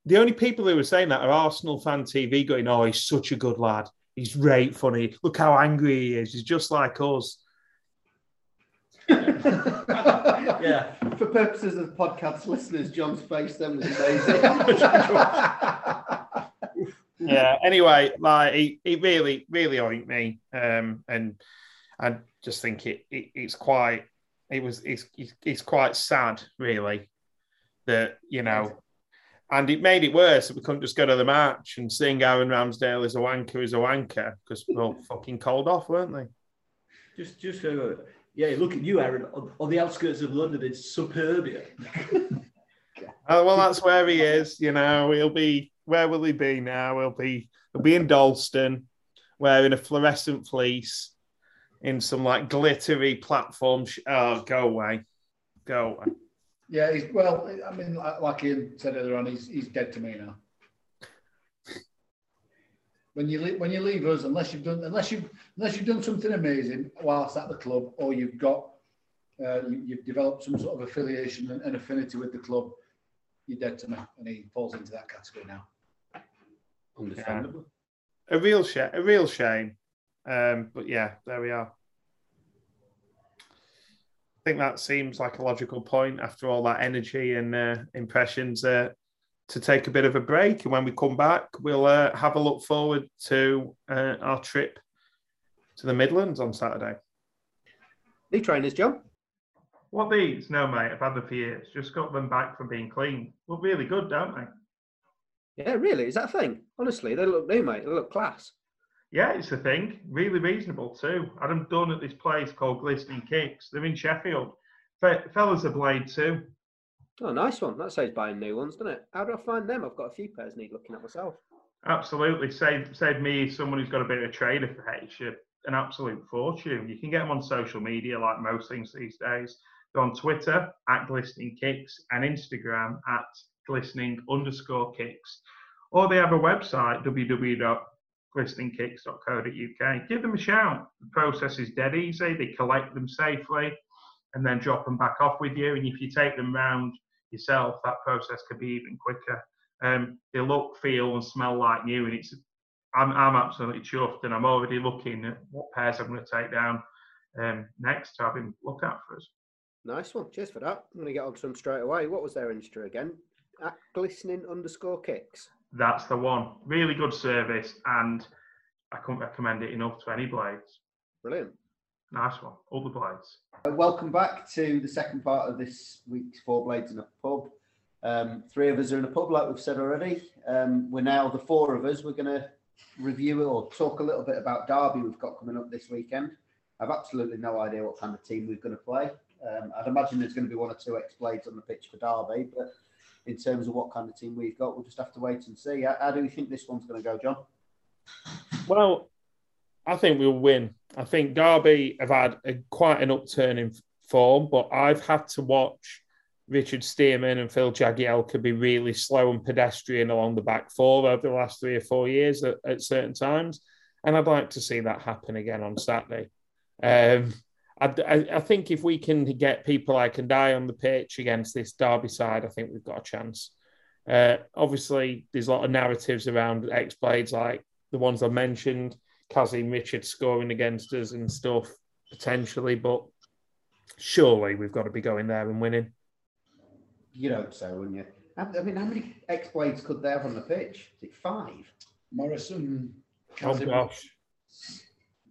The only people who are saying that are Arsenal fan TV going, "Oh, he's such a good lad. He's great, funny. Look how angry he is. He's just like us." Yeah. For purposes of podcast listeners, John's face then was amazing. yeah. Anyway, like it, it really, really oinked me, um, and I just think it, it it's quite, it was, it's, it's, it's quite sad, really, that you know, and it made it worse that we couldn't just go to the match and sing Aaron Ramsdale is a wanker, is a wanker, because we're all fucking cold off, weren't they? Just, just, uh, yeah. Look at you, Aaron, on, on the outskirts of London in Superbia. Oh well, that's where he is. You know, he'll be. Where will he be now? He'll be. He'll be in Dalston, wearing a fluorescent fleece, in some like glittery platform. Sh- oh, go away, go away. Yeah, he's, well, I mean, like, like Ian said earlier on, he's, he's dead to me now. When you leave, when you leave us, unless you've done unless you unless you've done something amazing whilst at the club, or you've got uh, you, you've developed some sort of affiliation and, and affinity with the club, you're dead to me. And he falls into that category now. Understandable. A real shame. A real shame. Um, but yeah, there we are. I think that seems like a logical point after all that energy and uh, impressions uh, to take a bit of a break. And when we come back, we'll uh, have a look forward to uh, our trip to the Midlands on Saturday. New trainers, John. What these? No, mate. I've had them for years. Just got them back from being cleaned. Look really good, don't they? Yeah, really? Is that a thing? Honestly, they look new, mate. They look class. Yeah, it's a thing. Really reasonable too. Had them done at this place called Glistening Kicks. They're in Sheffield. Fe- fellas are blade too. Oh, nice one. That saves buying new ones, doesn't it? How do I find them? I've got a few pairs need looking at myself. Absolutely. Save save me someone who's got a bit of a trader for H uh, an absolute fortune. You can get them on social media like most things these days. They're on Twitter at Glistening Kicks and Instagram at glistening underscore kicks. Or they have a website, www.glisteningkicks.co.uk. Give them a shout. The process is dead easy. They collect them safely and then drop them back off with you. And if you take them round yourself, that process could be even quicker. Um, they look, feel, and smell like new, and it's I'm, I'm absolutely chuffed, and I'm already looking at what pairs I'm going to take down um, next to have him look out for us. Nice one. Cheers for that. I'm going to get on to them straight away. What was their Insta again? At glistening underscore kicks. That's the one. Really good service, and I couldn't recommend it enough to any blades. Brilliant. Nice one. All the blades. Uh, welcome back to the second part of this week's Four Blades in a Pub. Um, three of us are in a pub, like we've said already. Um, we're now the four of us. We're going to review it or talk a little bit about Derby we've got coming up this weekend. I've absolutely no idea what kind of team we're going to play. Um, I'd imagine there's going to be one or two X blades on the pitch for Derby, but in terms of what kind of team we've got, we'll just have to wait and see. How, how do you think this one's going to go, John? Well, I think we'll win. I think Derby have had a, quite an upturn in form, but I've had to watch Richard Stearman and Phil Jagielka be really slow and pedestrian along the back four over the last three or four years at, at certain times. And I'd like to see that happen again on Saturday. Um, I, I, I, think if we can get people like Ndiaye on the pitch against this Derby side, I think we've got a chance. Uh, obviously, there's a lot of narratives around X Blades, like the ones I mentioned, Kazim Richard scoring against us and stuff, potentially, but surely we've got to be going there and winning. You'd hope so, wouldn't you? I mean, how many X Blades could they have on the pitch? Is it five? Morrison, Oh, gosh.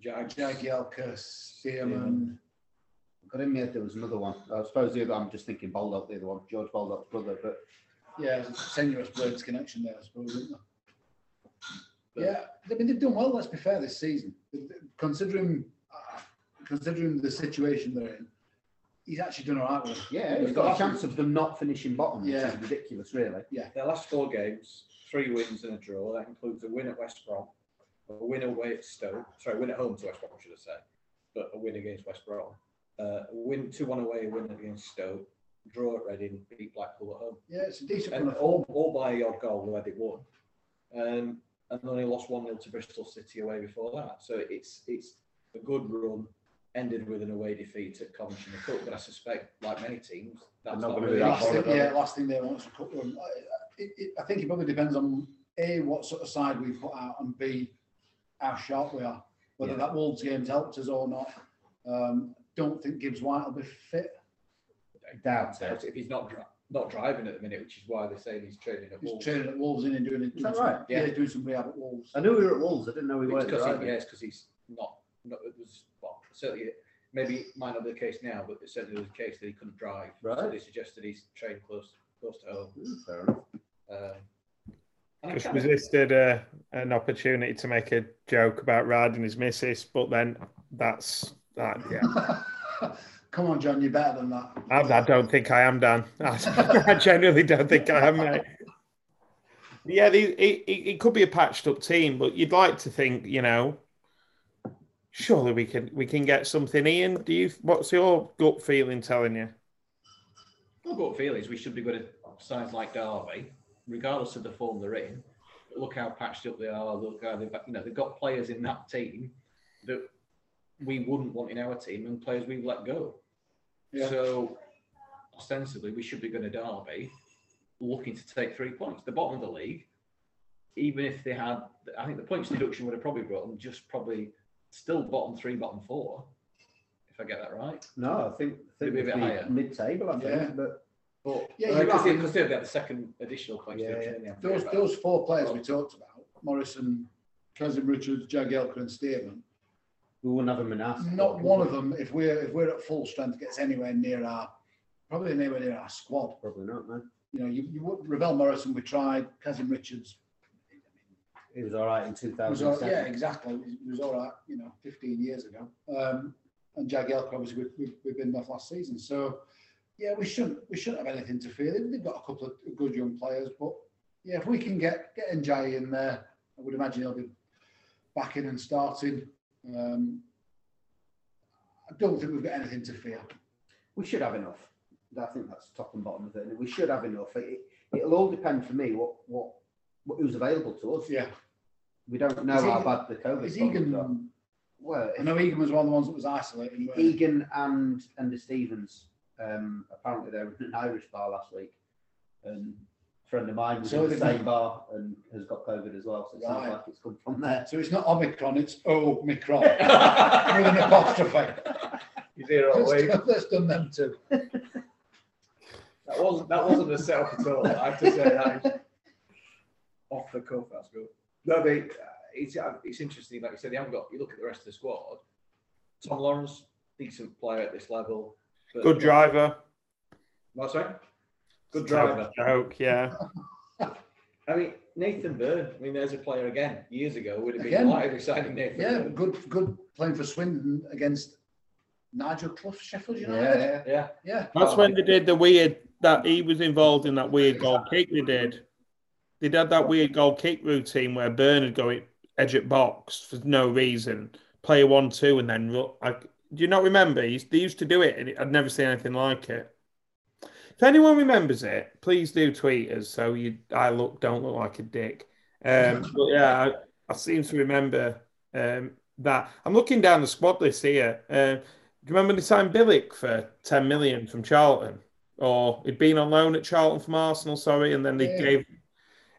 Jagielka, Stearman. Mm. I got in my head there was another one. I suppose the other, I'm just thinking Baldock, the other one, George Baldock's brother, but Yeah, there's a tenuous Blades connection there, I suppose, isn't there? Yeah, I mean, they've done well, let's be fair, this season. Considering, uh, considering the situation they're in, he's actually done all right with them. yeah, he's got a chance of them not finishing bottom, which is ridiculous, really. Yeah. Their last four games, three wins and a draw. That includes a win at West Brom, a win away at Stoke. Sorry, win at home to West Brom, should I say, but a win against West Brom. Uh, a win two one away, a win against Stoke, draw at Reading, beat Blackpool at home, Yeah, it's a decent and all, all by a odd goal where they won. Um, and only lost one 0 to Bristol City away before that. So it's it's a good run. Ended with an away defeat at Coventry in the cup, but I suspect, like many teams, that's not not, gonna really be that Last thing, yeah, last thing they want is a cup run. I, it, it, I think it probably depends on A, what sort of side we put out, and B, how sharp we are. Whether Yeah. that Wolves game's helped us or not. Um, don't think Gibbs White will be fit. Doubt it. if he's not dri- not driving at the minute, which is why they're saying he's training at He's Wolves. training at Wolves in and doing, Is doing that right? yeah, Yeah. doing some rehab at Wolves. I knew we were at Wolves. I didn't know we It's weren't because he, driving. yeah, it's because he's not, not. It was well, certainly maybe it might not be the case now, but it certainly was the case that he couldn't drive. So Right. they suggested he's trained close close to home. Mm, Fair enough. Um, and I Just kinda- resisted uh, an opportunity to make a joke about riding his missus, but then that's that. Yeah, Come on, John, you're better than that. I, I don't think I am, Dan. I genuinely don't think I am, mate. Yeah, the, it, it, it could be a patched up team, but you'd like to think, you know, surely we can we can get something. Ian, do you? What's your gut feeling telling you? My gut feeling is we should be good at sides like Derby, regardless of the form they're in. look how patched up they are. Look how they've you know they've got players in that team that we wouldn't want in our team and players we've let go. Yeah. So ostensibly we should be going to Derby looking to take three points. The bottom of the league, even if they had, I think the points deduction would have probably brought them just probably still bottom three, bottom four, if I get that right. No, I think, I think Maybe a bit it'd be higher. mid-table. I think, Yeah. but But Yeah, yeah, you're because right. they, 'cause they've got the second additional points Yeah, deduction. yeah. Those those four players we talked about, Morrison, Kazim Richards, Jagielka, and Stearman. We wouldn't have them in our Not one would of them, if we're if we're at full strength, gets anywhere near our probably anywhere near our squad. Probably not, man. You know, you, you would- Ravel Morrison, we tried. Kazim Richards, He was all right in It was all, 2007. yeah, exactly. It was, it was all right, you know, 15 years ago. Um, and Jagielka, obviously, we, we, we've been off last season. So, yeah, we shouldn't we shouldn't have anything to fear. They've, they've got a couple of good young players, but yeah, if we can get get Ndiaye in there, I would imagine he'll be back in and starting. Um, I don't think we've got anything to fear. We should have enough. I think that's top and bottom of it. We should have enough. It, it'll all depend for me what, what, what who's available to us. Yeah. We don't know Is how Egan- bad the COVID Is are. Egan, Well, I know Egan was one of the ones that was isolated. Egan and and the Stevens. Um, apparently they were in an Irish bar last week, and a friend of mine was So in the they've same bar and has got COVID as well. So it sounds Right. like it's come from there. So it's not Omicron, it's Omicron with an apostrophe. He's here all week. Let's, let's done them too. That wasn't that wasn't a setup at all. I have to say that. Off the cuff, that's good. No, they, uh, it's uh, it's interesting. Like you said, they haven't got. You look at the rest of the squad. Tom Lawrence, decent player at this level. but- Good driver. What's that? Good driver. Joke, yeah. I mean, Nathan Byrne. I mean, there's a player again. Years ago, would have been Again? delighted with signing Nathan. Yeah, Byrne. good, good playing for Swindon against Nigel Clough, Sheffield Yeah, United. yeah. yeah. Yeah, That's when they did the weird that he was involved in that weird goal kick they did. They did that weird goal kick routine where Bernard go edge at box for no reason, play a one two, and then ru- I, do you not remember? He- They used to do it, and I'd never seen anything like it. If anyone remembers it, please do tweet us so you I look don't look like a dick. Um, but yeah, I, I seem to remember um, that. I'm looking down the squad list here. Uh, do you remember they signed Bielik for 10 million from Charlton? Or he'd been on loan at Charlton from Arsenal, sorry, and then they Yeah. gave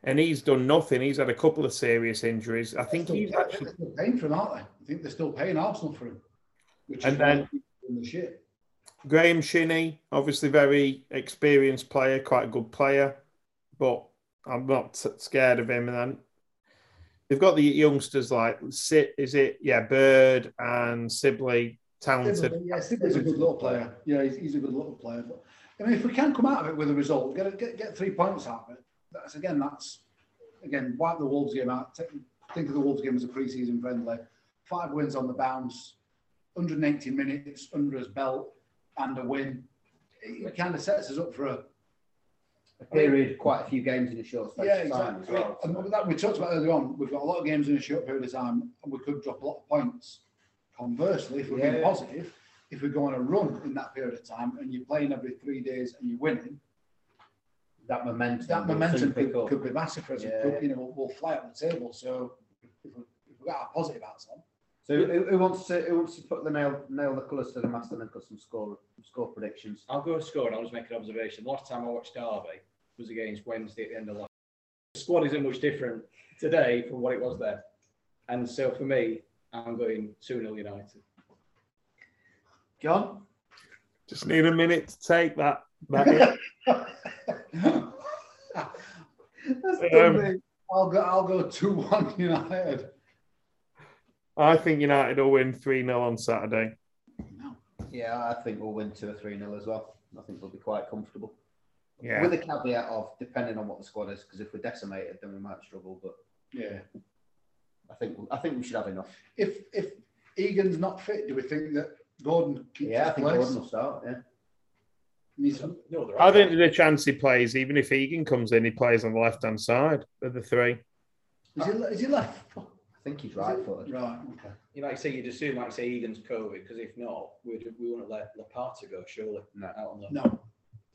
and he's done nothing. He's had a couple of serious injuries. I think Still- he's actually they're still paying for him, aren't they? I think they're still paying Arsenal for him. Which And is then- the shit. Graeme Shinnie, obviously very experienced player, quite a good player, but I'm not scared of him. And then they've got the youngsters like Sit, is it? Yeah, Bird and Sibley, talented. Sibley, Yeah, Sibley's a good little player. Yeah, he's, he's a good little player. But I mean, if we can come out of it with a result, get get, get three points out of it. That's again, that's again wipe the Wolves game out. Take, think of the Wolves game as a pre-season friendly. Five wins on the bounce, 180 minutes under his belt, and a win. It kind of sets us up for a A period, quite a few games in a short space yeah, of time exactly. as well. And with that we talked about earlier on. We've got a lot of games in a short period of time, and we could drop a lot of points. Conversely, if we're being positive, if we go on a run in that period of time, and you're playing every three days and you're winning, that momentum, that momentum could, could be massive for us. Yeah. could, you know, we'll, we'll fly up the table. So if we, we got our positive hats on, So who, who wants to who wants to put the nail nail the colours to the mast and then got some score score predictions? I'll go score and I'll just make an observation. The last time I watched Derby was against Wednesday at the end of last. The squad isn't much different today from what it was there, And so for me, I'm going 2 0 United. John, Just need a minute to take that. that in. that's Um, I'll go. I'll go two one United. I think United will win 3 0 on Saturday. Yeah, I think we'll win two or three nil as well. I think we'll be quite comfortable. Yeah. With a caveat of depending on what the squad is, because if we're decimated, then we might struggle. But Yeah. I think I think we should have enough. If if Egan's not fit, do we think that Gordon keeps Yeah, I think place? Gordon will start. Yeah, He's- No, I think there's a chance he plays, even if Egan comes in, he plays on the left hand side of the three. Is he, is he left? I think he's right footed. Right. Okay. You might say, you'd assume, like you say, Egan's COVID, because if not, we'd, we wouldn't let Lopata go, surely. No. Out on the, No.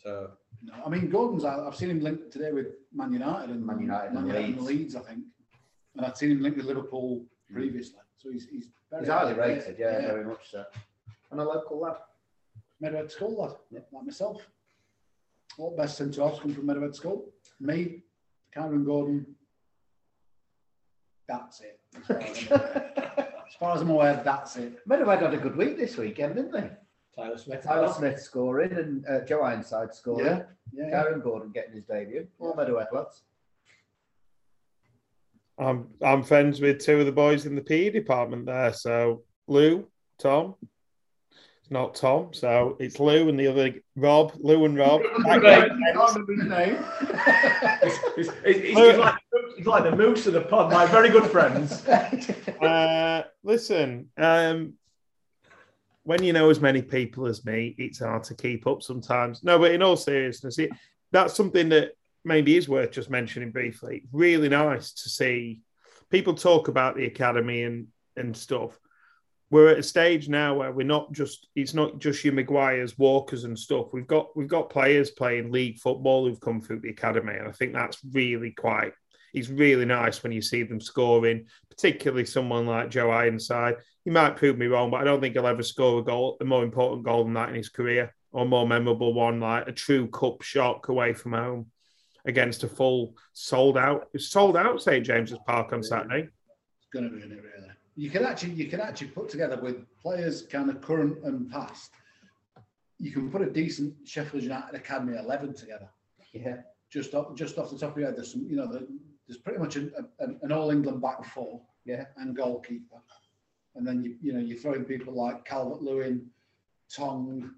So No, I mean Gordon's. I- I've seen him linked today with Man United and Man United and and Leeds. Leeds, I think, and I've seen him linked with Liverpool mm. previously. So he's he's very He's highly rated, yeah, very much so. And a local lad. Meadowhead School lad, Yeah. like myself. All best centre halves come from Meadowhead School. Me, Cameron Gordon. That's it. As far as I'm aware, as, far I'm aware that's it. Meadowhead had a good week this weekend, didn't they? Tyler Smith. Tyler Smith scoring and uh, Joe Ironside scoring. Yeah, yeah. yeah. Kyron Gordon getting his debut. All Meadowhead lads. I'm I'm friends with two of the boys in the PE department there. So Lou, Tom. It's not Tom, so it's Lou and the other Rob, Lou and Rob. Can't remember his name. He's, he's- he's like, he's like the moose of the pod, my very good friends. uh, listen, um, when you know as many people as me, it's hard to keep up sometimes. No, but in all seriousness, it, that's something that maybe is worth just mentioning briefly. Really nice to see people talk about the academy and and stuff. We're at a stage now where we're not just it's not just your Maguires, Walkers, and stuff. We've got we've got players playing league football who've come through the academy, and I think that's really quite. It's really nice when you see them scoring, particularly someone like Joe Ironside. He might prove me wrong, but I don't think he'll ever score a goal, a more important goal than that in his career, or a more memorable one, like a true cup shock away from home against a full sold out, sold out St James's Park on Saturday. It's going to be in it really. You can actually you can actually put together with players kind of current and past. You can put a decent Sheffield United Academy eleven together. yeah. Just off just off the top of your head, there's some you know the, there's pretty much an, an, an all England back four. Yeah. And goalkeeper, and then you you know you throw in people like Calvert Lewin, Tong.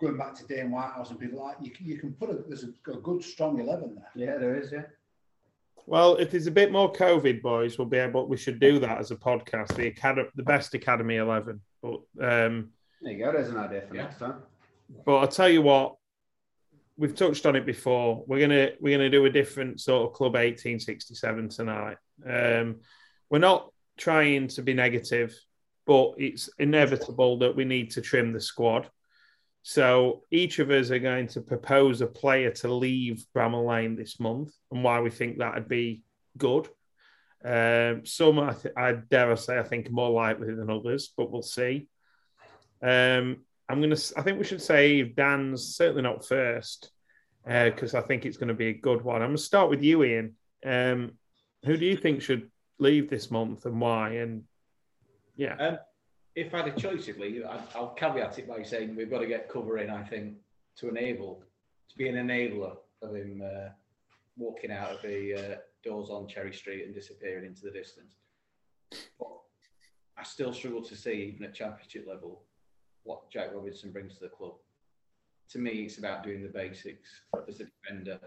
Going back to Dane Whitehouse and people like you, you can put a there's a, a good strong eleven there. Yeah, there is, yeah. Well, if there's a bit more COVID, boys, we'll be able. We should do that as a podcast. The academy, the best Academy eleven. But um, There you go. There's an idea for Yeah. next time. But I'll tell you what, we've touched on it before. We're gonna we're gonna do a different sort of club 1867 tonight. Um, we're not trying to be negative, but it's inevitable that we need to trim the squad. So each of us are going to propose a player to leave Bramall Lane this month, and why we think that'd be good. Um, some I, th- I dare I say I think more likely than others, but we'll see. Um, I'm gonna. I think we should save Dan's certainly not first because I think it's going to be a good one. I'm gonna start with you, Ian. Um, who do you think should leave this month and why? And yeah, Um, if I had a choice of league, I'd, I'll caveat it by saying we've got to get cover in, I think, to enable, to be an enabler of him uh, walking out of the uh, doors on Cherry Street and disappearing into the distance. But I still struggle to see, even at championship level, what Jack Robinson brings to the club. To me, it's about doing the basics as a defender.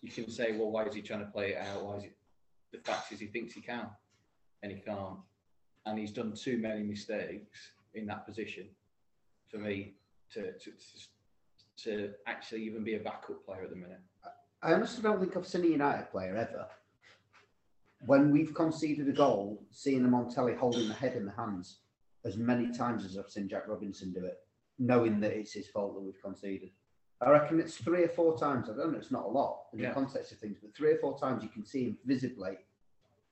You can say, well, why is he trying to play it out? Why is it? The fact is, he thinks he can, and he can't and he's done too many mistakes in that position for me to to, to, to actually even be a backup player at the minute. I honestly don't think I've seen a United player ever. When we've conceded a goal, seeing them on telly holding the head in the hands as many times as I've seen Jack Robinson do it, knowing that it's his fault that we've conceded. I reckon it's three or four times. I don't know, it's not a lot in Yeah. the context of things, but three or four times you can see him visibly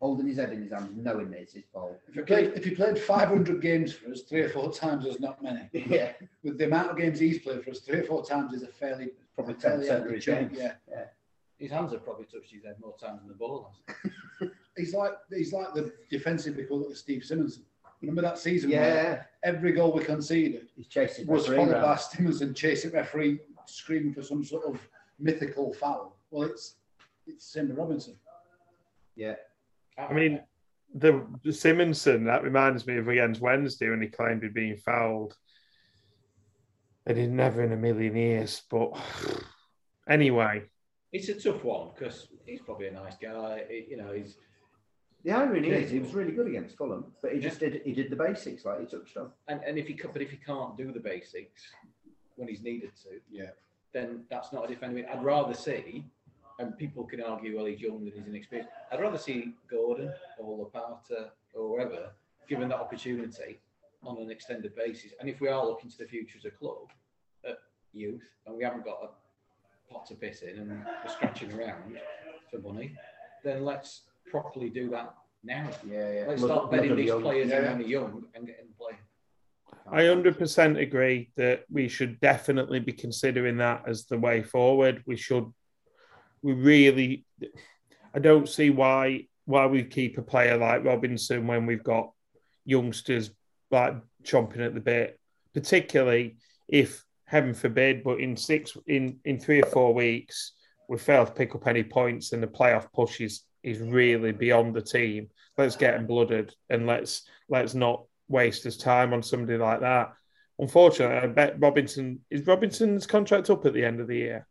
holding his head in his hands, knowing that it's his fault. If you played if you played 500 games for us, three or four times is not many. Yeah, With the amount of games he's played for us, three or four times is a fairly probably a fairly 10% of healthy his chunk, games. Yeah, His hands have probably touched his head more times than the ball has. he's like he's like the defensive we call it Steve Simonsen. Remember that season? where Yeah, every goal we conceded he's chasing was referee followed round. by Simonsen chasing referee, screaming for some sort of mythical foul. Well, it's it's Simba Robinson. Yeah, I mean, the, the Simonsen that reminds me of against Wednesday when he claimed he'd been fouled. And he'd never in a million years, but anyway, it's a tough one because he's probably a nice guy. He- you know, he's the irony is he was really good against Fulham, but he just did he did the basics like he touched on. and, and if he could, but if he can't do the basics when he's needed to, Yeah. then that's not a defender. I'd rather see, and people can argue, well, he's young and he's inexperienced. I'd rather see Gordon or Lopata or whoever given that opportunity on an extended basis. And if we are looking to the future as a club, at youth and we haven't got a pot to piss in and we're scratching around for money, then let's properly do that now. Yeah, yeah. Let's Look- start betting these young- players in Yeah. when they're young and getting them play. I 100% agree that we should definitely be considering that as the way forward. We should, we really, I don't see why why we keep a player like Robinson when we've got youngsters like chomping at the bit, particularly if heaven forbid, but in six in in three or four weeks we fail to pick up any points and the playoff push is is really beyond the team. Let's get him blooded and let's let's not waste his time on somebody like that. Unfortunately, I bet Robinson is Robinson's contract up at the end of the year.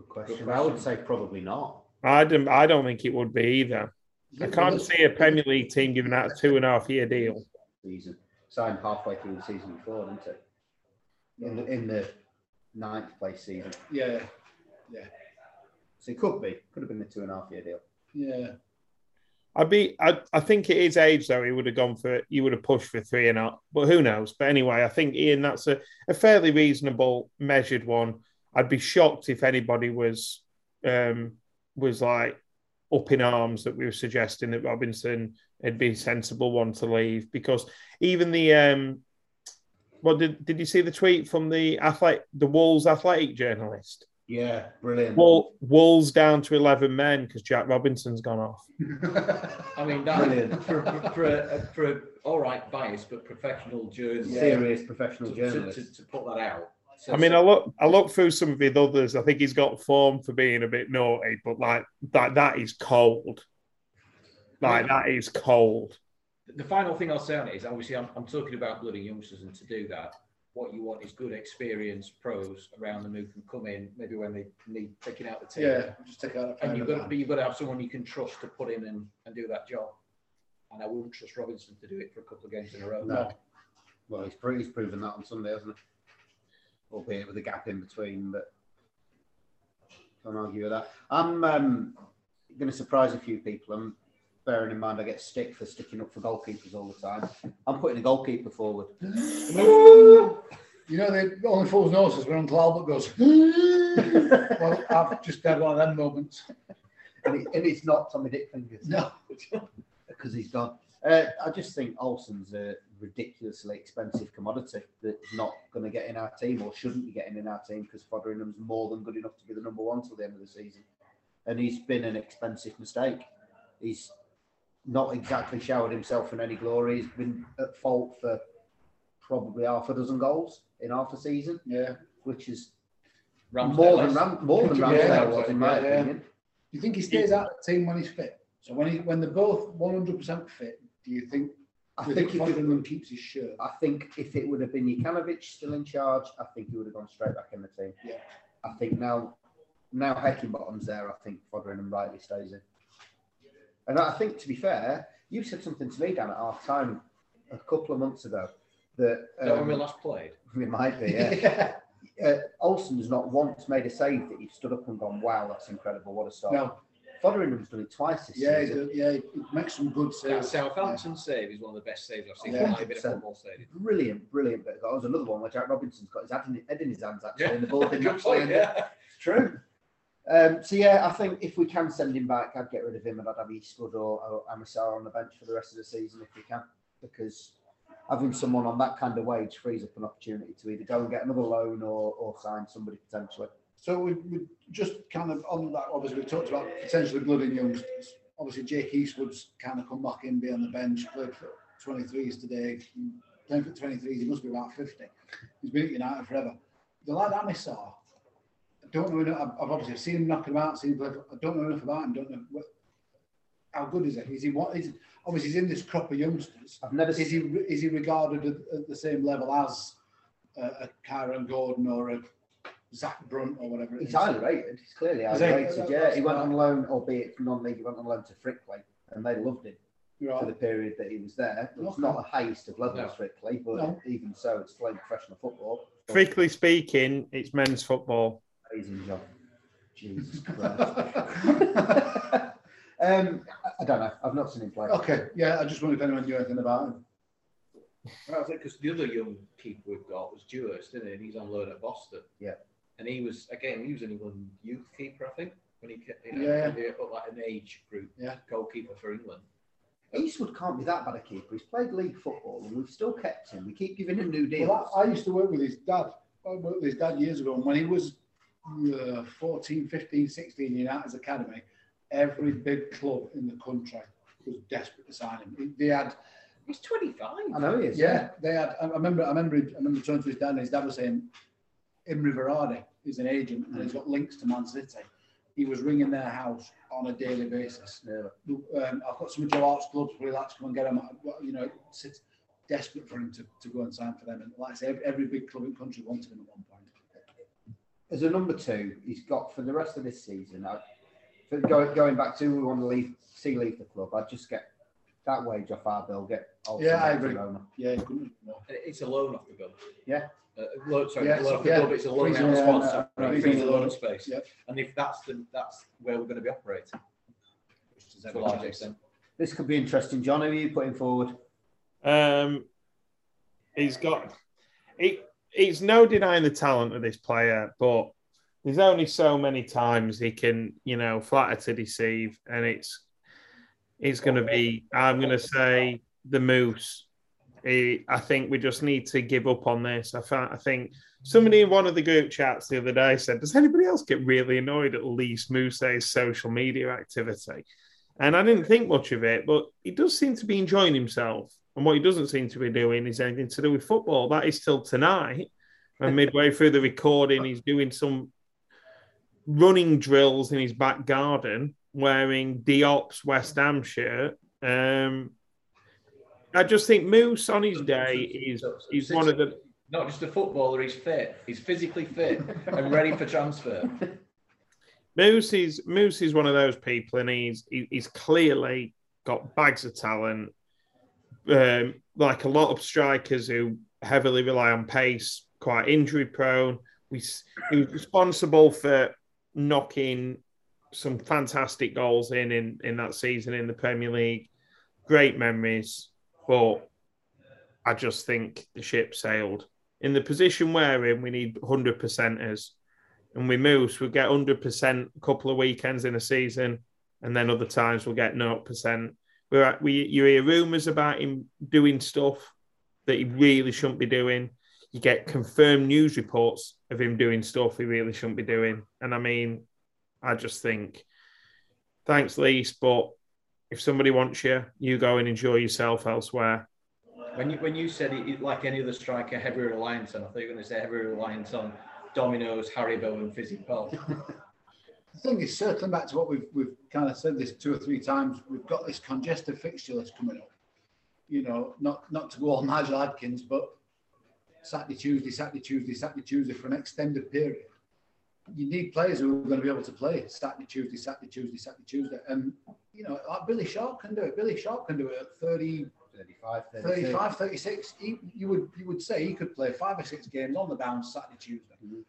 Good question. Good I would say probably not. I don't I don't think it would be either. I can't see a Premier League team giving out a two and a half year deal. Season signed halfway through the season before, didn't it? In the, in the ninth place season, Yeah, yeah. so it could be could have been a two and a half year deal. yeah. I'd be I, I think at his age though, he would have gone for he would have pushed for three and up, but who knows? But anyway, I think Ian, that's a, a fairly reasonable, measured one. I'd be shocked if anybody was um was like up in arms that we were suggesting that Robinson had been a sensible one to leave because even the um well did did you see the tweet from the athletic the Wolves athletic journalist? Yeah, brilliant. Well, Wolves down to eleven men because Jack Robinson's gone off. I mean, that, Brilliant. for, for, for, a, for a, all right bias, but professional journalist serious professional to, journalist. to, to put that out. So- I mean, so- I look, I look through some of his others. I think he's got form for being a bit naughty, but like that, that is cold. Like that is cold. the final thing I'll say on it is obviously I'm, I'm talking about bloody youngsters, and to do that, what you want is good experienced pros around them who can come in maybe when they need taking out the team. Yeah, just take out And you've got, pen. but you've got to have someone you can trust to put in and, and do that job. And I wouldn't trust Robinson to do it for a couple of games in a row. No. Well, he's, pro- he's proven that on Sunday, hasn't he? Albeit with a gap in between, but can't argue with that. I'm um, going to surprise a few people. I'm bearing in mind I get stick for sticking up for goalkeepers all the time. I'm putting a goalkeeper forward. You know, the only fool's noses when Uncle Albert goes. well, I've just had one of them moments. and, it, and it's not Tommy Dick Fingers No, because he's gone. Uh, I just think Olsen's a ridiculously expensive commodity that's not going to get in our team or shouldn't be getting in our team because Foderingham's more than good enough to be the number one till the end of the season. And he's been an expensive mistake. He's not exactly showered himself in any glory. He's been at fault for probably half a dozen goals in half a season, yeah. which is Ramsdale more than less. Ram- more than Yeah, was, in my yeah, yeah. opinion. Do you think he stays out of the team when he's fit? So when he when they're both one hundred percent fit, do you think? I do you think think if it, Foderingham keeps his shirt? I think if it would have been Jokanovic still in charge, I think he would have gone straight back in the team. Yeah. I think now, now Heckingbottom's there, I think Foderingham rightly stays in. And I think, to be fair, you said something to me down at half time a couple of months ago that Is that when we um, last played? we might be, yeah. uh, Olsen has not once made a save that you've stood up and gone, wow, that's incredible, what a start. no, Foderingham's done it twice this yeah, he season. does- yeah, he makes some good That saves. Southampton save is one of the best saves I've seen Yeah. in my bit of football stadium. Brilliant, brilliant bit. That was another one where Jack Robinson's got his head in, head in his hands actually, Yeah. and the ball didn't Good actually point, end up yeah. True. Um, so yeah, I think if we can send him back, I'd get rid of him and I'd have Eastwood or, or Amissah on the bench for the rest of the season if we can, because having someone on that kind of wage frees up an opportunity to either go and get another loan or, or sign somebody potentially. So we, we just kind of on that. Obviously, we talked about potentially blooding youngsters. Obviously, Jake Eastwood's kind of come back in, be on the bench, played for 23s today. Playing for 23s, he must be about 50. He's been at United forever. The lad Amissah, I don't know enough. I've, I've obviously seen him knocking about, seen him play. for- I don't know enough about him. Don't know what, how good is he? Is he what? Is obviously he's in this crop of youngsters. I've never Is he is he regarded at, at the same level as a, a Kyron Gordon or a Zak Brunt or whatever it is? He's highly rated. He's clearly Is highly he? rated. That's- Yeah, he went on loan, albeit from non-league. He went on loan to Frickley, and they loved him for the period that he was there. It's Okay. not the highest of levels, No. Frickley, but No. even so, it's playing professional football. Strictly speaking, it's men's football. Amazing job. Jesus Christ. um, I- I don't know. I've not seen him play. Okay, yeah, I just wondered if anyone knew anything about him. Well, I think because the other young keeper we've got was Dewhurst, isn't he? And he's on loan at Boston. Yeah. And he was again, he was an England youth keeper, I think, when he kept, you know, Yeah. they put like an age group Yeah. goalkeeper for England. Eastwood can't be that bad a keeper. He's played league football and we've still kept him. We keep giving him new deals. Well, I, I used to work with his dad. I worked with his dad years ago, and when he was uh, 14, 15, 16 in Arts Academy, every big club in the country was desperate to sign him. They had, He's 25. I know he is. yeah, they had. I remember, I remember, I remember talking to his dad, and his dad was saying, Imre Varadi is an agent, and he's got links to Man City. He was ringing their house on a daily basis. Yeah. Um, I've got some of Joe Hart's clubs. Would you like to come and get him? You know, it's desperate for him to, to go and sign for them. And like I say, every, every big club in the country wanted him at one point. As a number two, he's got for the rest of this season. I, for going, going back to we want to leave, see leave the club. I'd just get that wage off our bill. Get Yeah, I agree. Yeah, he couldn't. No. And It's a loan off the bill. Yeah. Uh, loan, sorry, Yeah, a loan off yeah. it's a loan Freeze out and spot, loan, uh, right, freeze freeze and and loan loan. space. Yeah. And if that's the that's where we're going to be operating Which is to a large extent. This could be interesting. John, who are you putting forward? Um, he's got. He, it's no denying the talent of this player, but there's only so many times he can, you know, flatter to deceive, and it's it's going to be. I'm going to say the Moose. I think we just need to give up on this. I, I think somebody in one of the group chats the other day said, "Does anybody else get really annoyed at Lys Moose's social media activity?" And I didn't think much of it, but he does seem to be enjoying himself. And what he doesn't seem to be doing is anything to do with football. That is till tonight. And midway through the recording, he's doing some running drills in his back garden wearing Diop's West Ham shirt. Um, I just think Moose on his day is he's one of the Not just a footballer, he's fit. He's physically fit and ready for transfer. Moose is Moose is one of those people, and he's he- he's clearly got bags of talent. Um, like a lot of strikers who heavily rely on pace, quite injury prone. We he was responsible for knocking some fantastic goals in, in in that season in the Premier League. Great memories, but I just think the ship sailed. In the position we're in, we need hundred percenters and we Moose, we'll get 100% a couple of weekends in a season, and then other times we'll get 0%. We're at, we, you hear rumours about him doing stuff that he really shouldn't be doing. You get confirmed news reports of him doing stuff he really shouldn't be doing. And I mean, I just think, thanks, Lys, but if somebody wants you, you go and enjoy yourself elsewhere. When you when you said it, it- like any other striker, heavy reliance on, I thought you were going to say heavy reliance on Domino's, Haribo, and Fizzy Pop. The thing is, circling back to what we've we've kind of said this two or three times, we've got this congested fixture list coming up. You know, not not to go all Nigel Adkins, but Saturday, Tuesday, Saturday, Tuesday, Saturday, Tuesday for an extended period. You need players who are going to be able to play Saturday, Tuesday, Saturday, Tuesday, Saturday, Tuesday. And, you know, like Billy Sharp can do it. Billy Sharp can do it at 30, 35, 36. 35, 36. He, you would you would say he could play five or six games on the bounce Saturday, Tuesday. Mhm.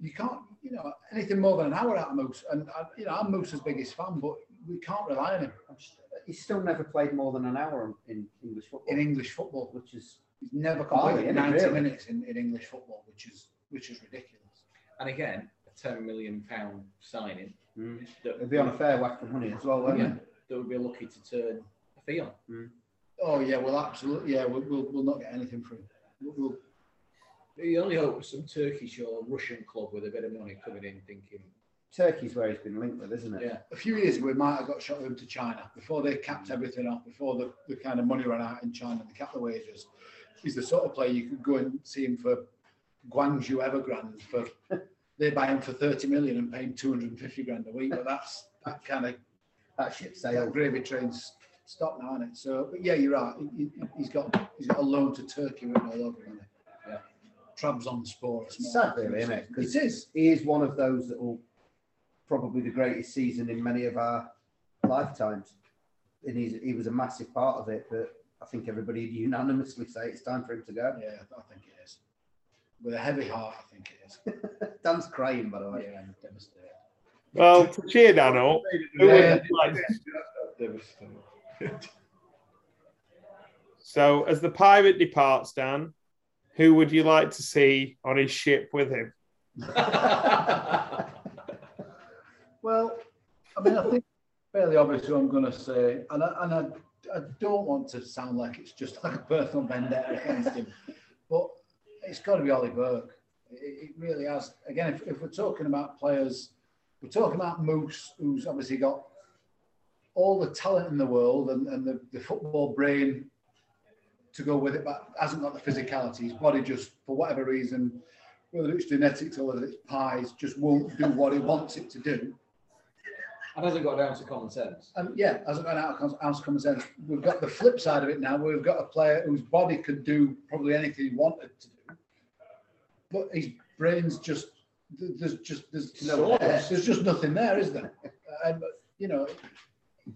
You can't, you know, anything more than an hour out of Moose. And, I, you know, I'm Moose's biggest fan, but we can't rely on him I'm just- He's still never played more than an hour in English football, in English football. which is He's never Hardly, completed innit, 90 really? minutes in, in English football, which is which is ridiculous. And again, a ten million pound signing mm, that it'd be on a fair whack of money as well, wouldn't yeah, it? that would be lucky to turn a fee on. Oh, yeah, well, absolutely. Yeah, we'll, we'll, we'll not get anything from him. We'll, we'll, You only hope some Turkish or Russian club with a bit of money coming in thinking, Turkey's where he's been linked with, isn't it? yeah, a few years ago, we might have got shot with him to China before they capped everything off, before the, the kind of money ran out in China, they capped the wages. He's the sort of player you could go and see him for Guangzhou Evergrande for they buy him for 30 million and pay him 250 grand a week. But that's that kind of That ship that sailed. gravy train's stop now, isn't it? So, but yeah, you're right. He, he's got he's got a loan to Turkey written all over him. hasn't he? Yeah. Trabzonspor. It's sad, really, isn't it? It is. He is one of those that will probably the greatest season in many of our lifetimes. And he's, he was a massive part of it, but I think everybody unanimously say it's time for him to go. Yeah, I think it is. With a heavy heart, I think it is. Dan's crying, by the way. Yeah, I'm devastated. Well, to cheer Dan up, who Yeah. would like- So, as the pirate departs, Dan, who would you like to see on his ship with him? Well, I mean, I think fairly obvious who I'm going to say, and I, and I, I don't want to sound like it's just like a personal vendetta against him, but it's got to be Ollie Burke. It, it really has. Again, if, if we're talking about players, we're talking about Moose, who's obviously got all the talent in the world and, and the, the football brain to go with it, but hasn't got the physicality. His body just, for whatever reason, whether it's genetics or whether it's pies, just won't do what he wants it to do. And hasn't got down to common sense. And yeah, hasn't got out of of common sense. We've got the flip side of it now. We've got a player whose body could do probably anything he wanted to do, but his brain's just there's just there's No there's, just nothing there, is there? Uh, and you know,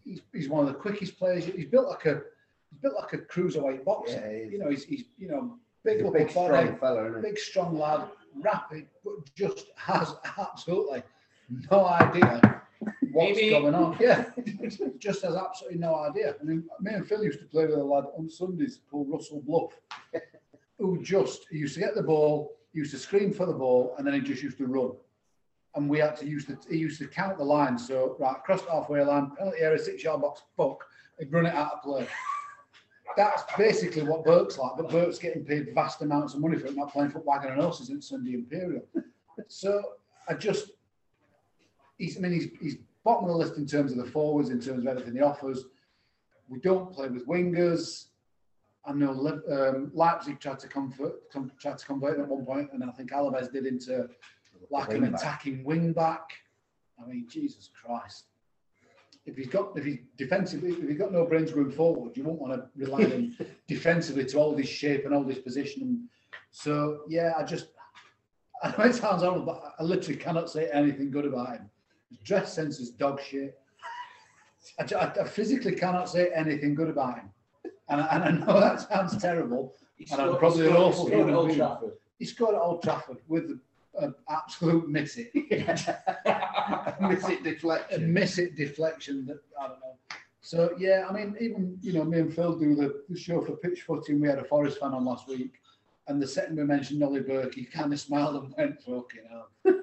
he's, he's one of the quickest players. He's built like a he's built like a cruiserweight boxer. Yeah, you know, he's, he's you know big He's big, body, strong fella, big strong lad, rapid, but just has absolutely no idea what's Maybe- going on. Yeah, just has absolutely no idea. I mean, me and Phil used to play with a lad on Sundays called Russell Bluff, who just used to get the ball, used to scream for the ball, and then he just used to run. And we had to use the he used to count the lines. So right across the halfway line, penalty area, six yard box, fuck, he'd run it out of play. That's basically what Burke's like, but Burke's getting paid vast amounts of money for it, not playing for Wagon and Horses in Sunday Imperial. So I just, he's, I mean, he's, he's bottom of the list in terms of the forwards, in terms of everything he offers. We don't play with wingers. I know um, Leipzig tried to convert, com, tried to convert at one point, and I think Alaves did into like an attacking wing back. I mean, Jesus Christ. If he's got, if he's defensively, if he's got no brains going forward, you won't want to rely on him defensively to hold his shape and hold his position. So yeah, I just, I know it sounds horrible, but I literally cannot say anything good about him. His dress sense is dog shit. I, I- I physically cannot say anything good about him, and, I- and I know that sounds terrible. He's And I'm scored- probably an scored- awful scored at human Old being. Trafford. He scored at Old Trafford with an absolute miss it, Miss it a deflection. miss it deflection that I don't know. So yeah, I mean, even you know, me and Phil do the, the show for pitch footing. We had a Forest fan on last week, and the second we mentioned Ollie Burke, he kind of smiled and went, "Fucking hell,"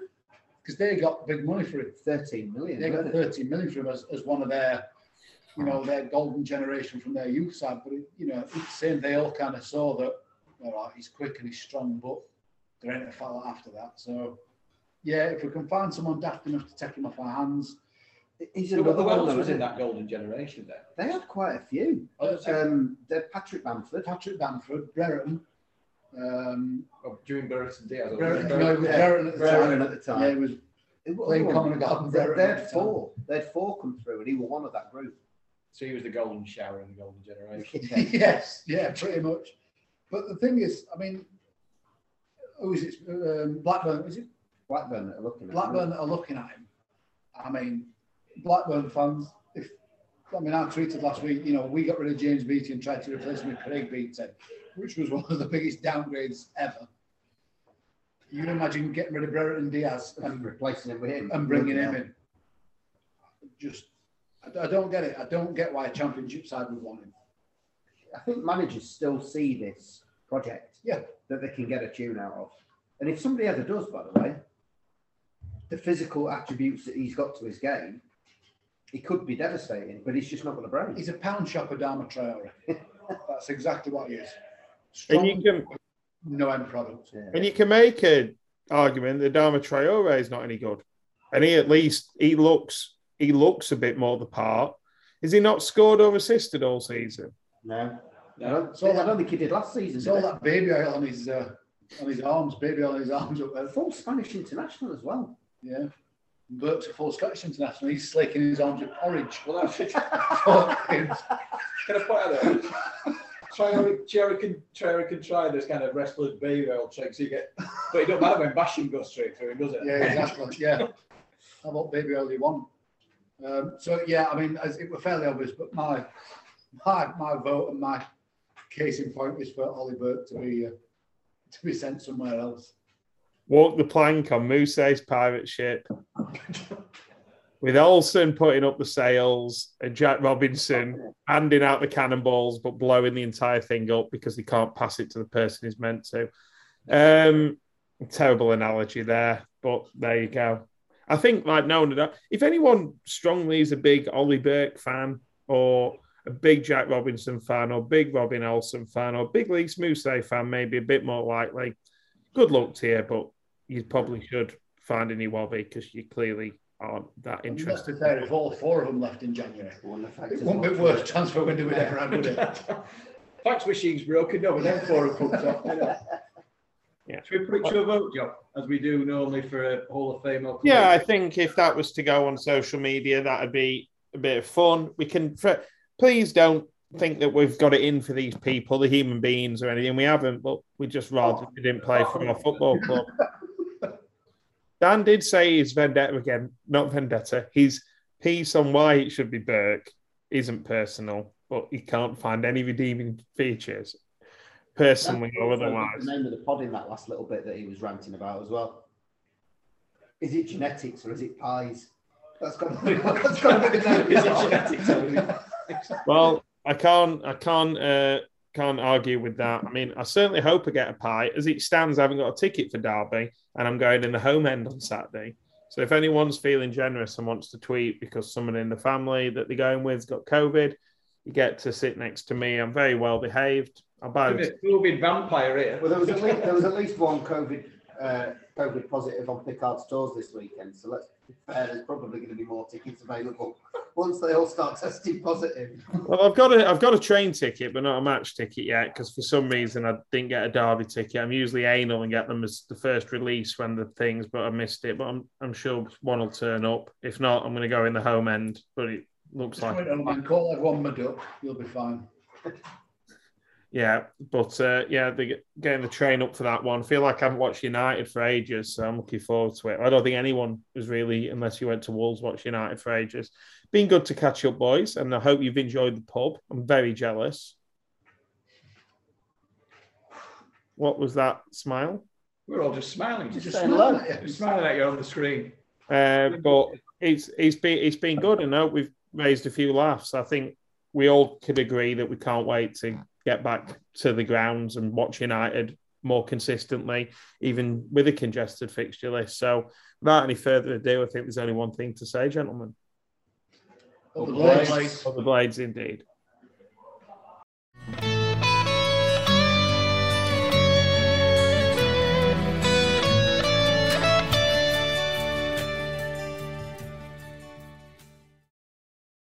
because they got big money for it. 13 million. They got wasn't it? 13 million for him as, as one of their, you know, their golden generation from their youth side. But it, you know, it's saying they all kind of saw that. All right, he's quick and he's strong, but there ain't a fella after that. So. Yeah, if we can find someone daft enough to take him off our hands, He's Who another one, else though, was in that golden generation then? They had quite a few. Oh, Um, they're Patrick Bamford. Patrick Bamford, Brereton. Um, Oh, during Burris and Diaz. Brereton, Brereton. no, Yeah, Brereton at the Brereton time. at the time. Yeah, it was Who was playing? Common Garden. They, Brereton they at had four. They had four come through, and he was one of that group. So he was the golden shower in the golden generation. yes, yeah, pretty much. But the thing is, I mean, who is it? Um, Blackburn. Is it Blackburn that are looking at Blackburn him. that are looking at him? I mean, Blackburn fans. If I mean, I tweeted last week. You know, we got rid of James Beattie and tried to replace him with Craig Beattie, which was one of the biggest downgrades ever. You can imagine getting rid of Brereton Diaz and and replacing him with him and bringing him at- in. Just, I, I don't get it. I don't get why a championship side would want him. I think managers still see this project Yeah. that they can get a tune out of. And if somebody ever does, by the way, the physical attributes that he's got to his game, he could be devastating, but he's just not got the brain. He's a pound shopper, Adama Traore. That's exactly what he is. And you can no end product. Yeah. and you can make an argument that Adama Traore is not any good, and he at least he looks he looks a bit more the part. Is he not scored or assisted all season? No. No. So I don't think he did last season. It's all that baby oil on his uh, on his arms, baby oil on his arms up there. Full Spanish international as well. Yeah. Burke's a full Scottish international. He's slaking his arms with porridge. Well, that's it. Fucking- Can I point out there? Traore, Traore can, Traore can try this kind of wrestler's baby oil trick, so you get, but it don't matter when bashing goes straight through him, does it? yeah, exactly. Yeah. How about baby oil you want? Um, so yeah, I mean, as it were fairly obvious, but my my my vote and my case in point is for Ollie Burke to be uh, to be sent somewhere else. Walk the plank on Mousset's pirate ship. with Olsen putting up the sails and Jack Robinson handing out the cannonballs but blowing the entire thing up because he can't pass it to the person he's meant to. Um, terrible analogy there, but there you go. I think like no one. If anyone strongly is a big Ollie Burke fan or a big Jack Robinson fan or big Robin Olsen fan or big Lys Mousset fan, maybe a bit more likely. Good luck to you, but you probably should find a new hobby because you clearly aren't that interested. Let's fair, if all four of them left in January, it wouldn't be worst transfer window we'd ever had, would it? Fax machine's broken, no, but then four have come up. You know. Yeah. Should we put it to a vote, Joe, as we do normally for a Hall of Fame? or Yeah, I think if that was to go on social media, that'd be a bit of fun. We can. Please don't think that we've got it in for these people, the human beings or anything. We haven't, but we just rather we didn't play for our football club. Dan did say his vendetta again, not vendetta. His piece on why it should be Burke isn't personal, but he can't find any redeeming features, personally That's or otherwise. The name of the pod in that last little bit that he was ranting about as well. Is it genetics or is it pies? That's got to be, that's got to be the name. Is it genetics or is it- Well, I can't, I can't, uh, can't argue with that. I mean, I certainly hope I get a pie. As it stands, I haven't got a ticket for Derby, and I'm going in the home end on Saturday. So if anyone's feeling generous and wants to tweet because someone in the family that they're going with's got COVID, you get to sit next to me. I'm very well behaved. I'll buy Could be a COVID vampire here. Well, there was at least there was at least one COVID uh, COVID positive on Picard's tours this weekend. So let's be fair, there's probably going to be more tickets available once they all start testing positive. Well, I've got a I've got a train ticket, but not a match ticket yet because for some reason I didn't get a Derby ticket. I'm usually anal and get them as the first release when the things, but I missed it. But I'm I'm sure one will turn up. If not, I'm going to go in the home end. But it looks Just like wait on, man. Call everyone mud up. You'll be fine. yeah. But uh, yeah, they're getting the train up for that one. I feel like I haven't watched United for ages, so I'm looking forward to it. I don't think anyone was really, unless you went to Wolves, watch United for ages. Been good to catch up, boys, and I hope you've enjoyed the pub. I'm very jealous. What was that smile? We're all just smiling. Just Just smiling hello. at you. Just smiling at you on the screen. Uh, but it's it's been it's been good, and I hope we've raised a few laughs. I think we all could agree that we can't wait to get back to the grounds and watch United more consistently, even with a congested fixture list. So, without any further ado, I think there's only one thing to say, gentlemen. Up the Blades. blades. The Blades, indeed.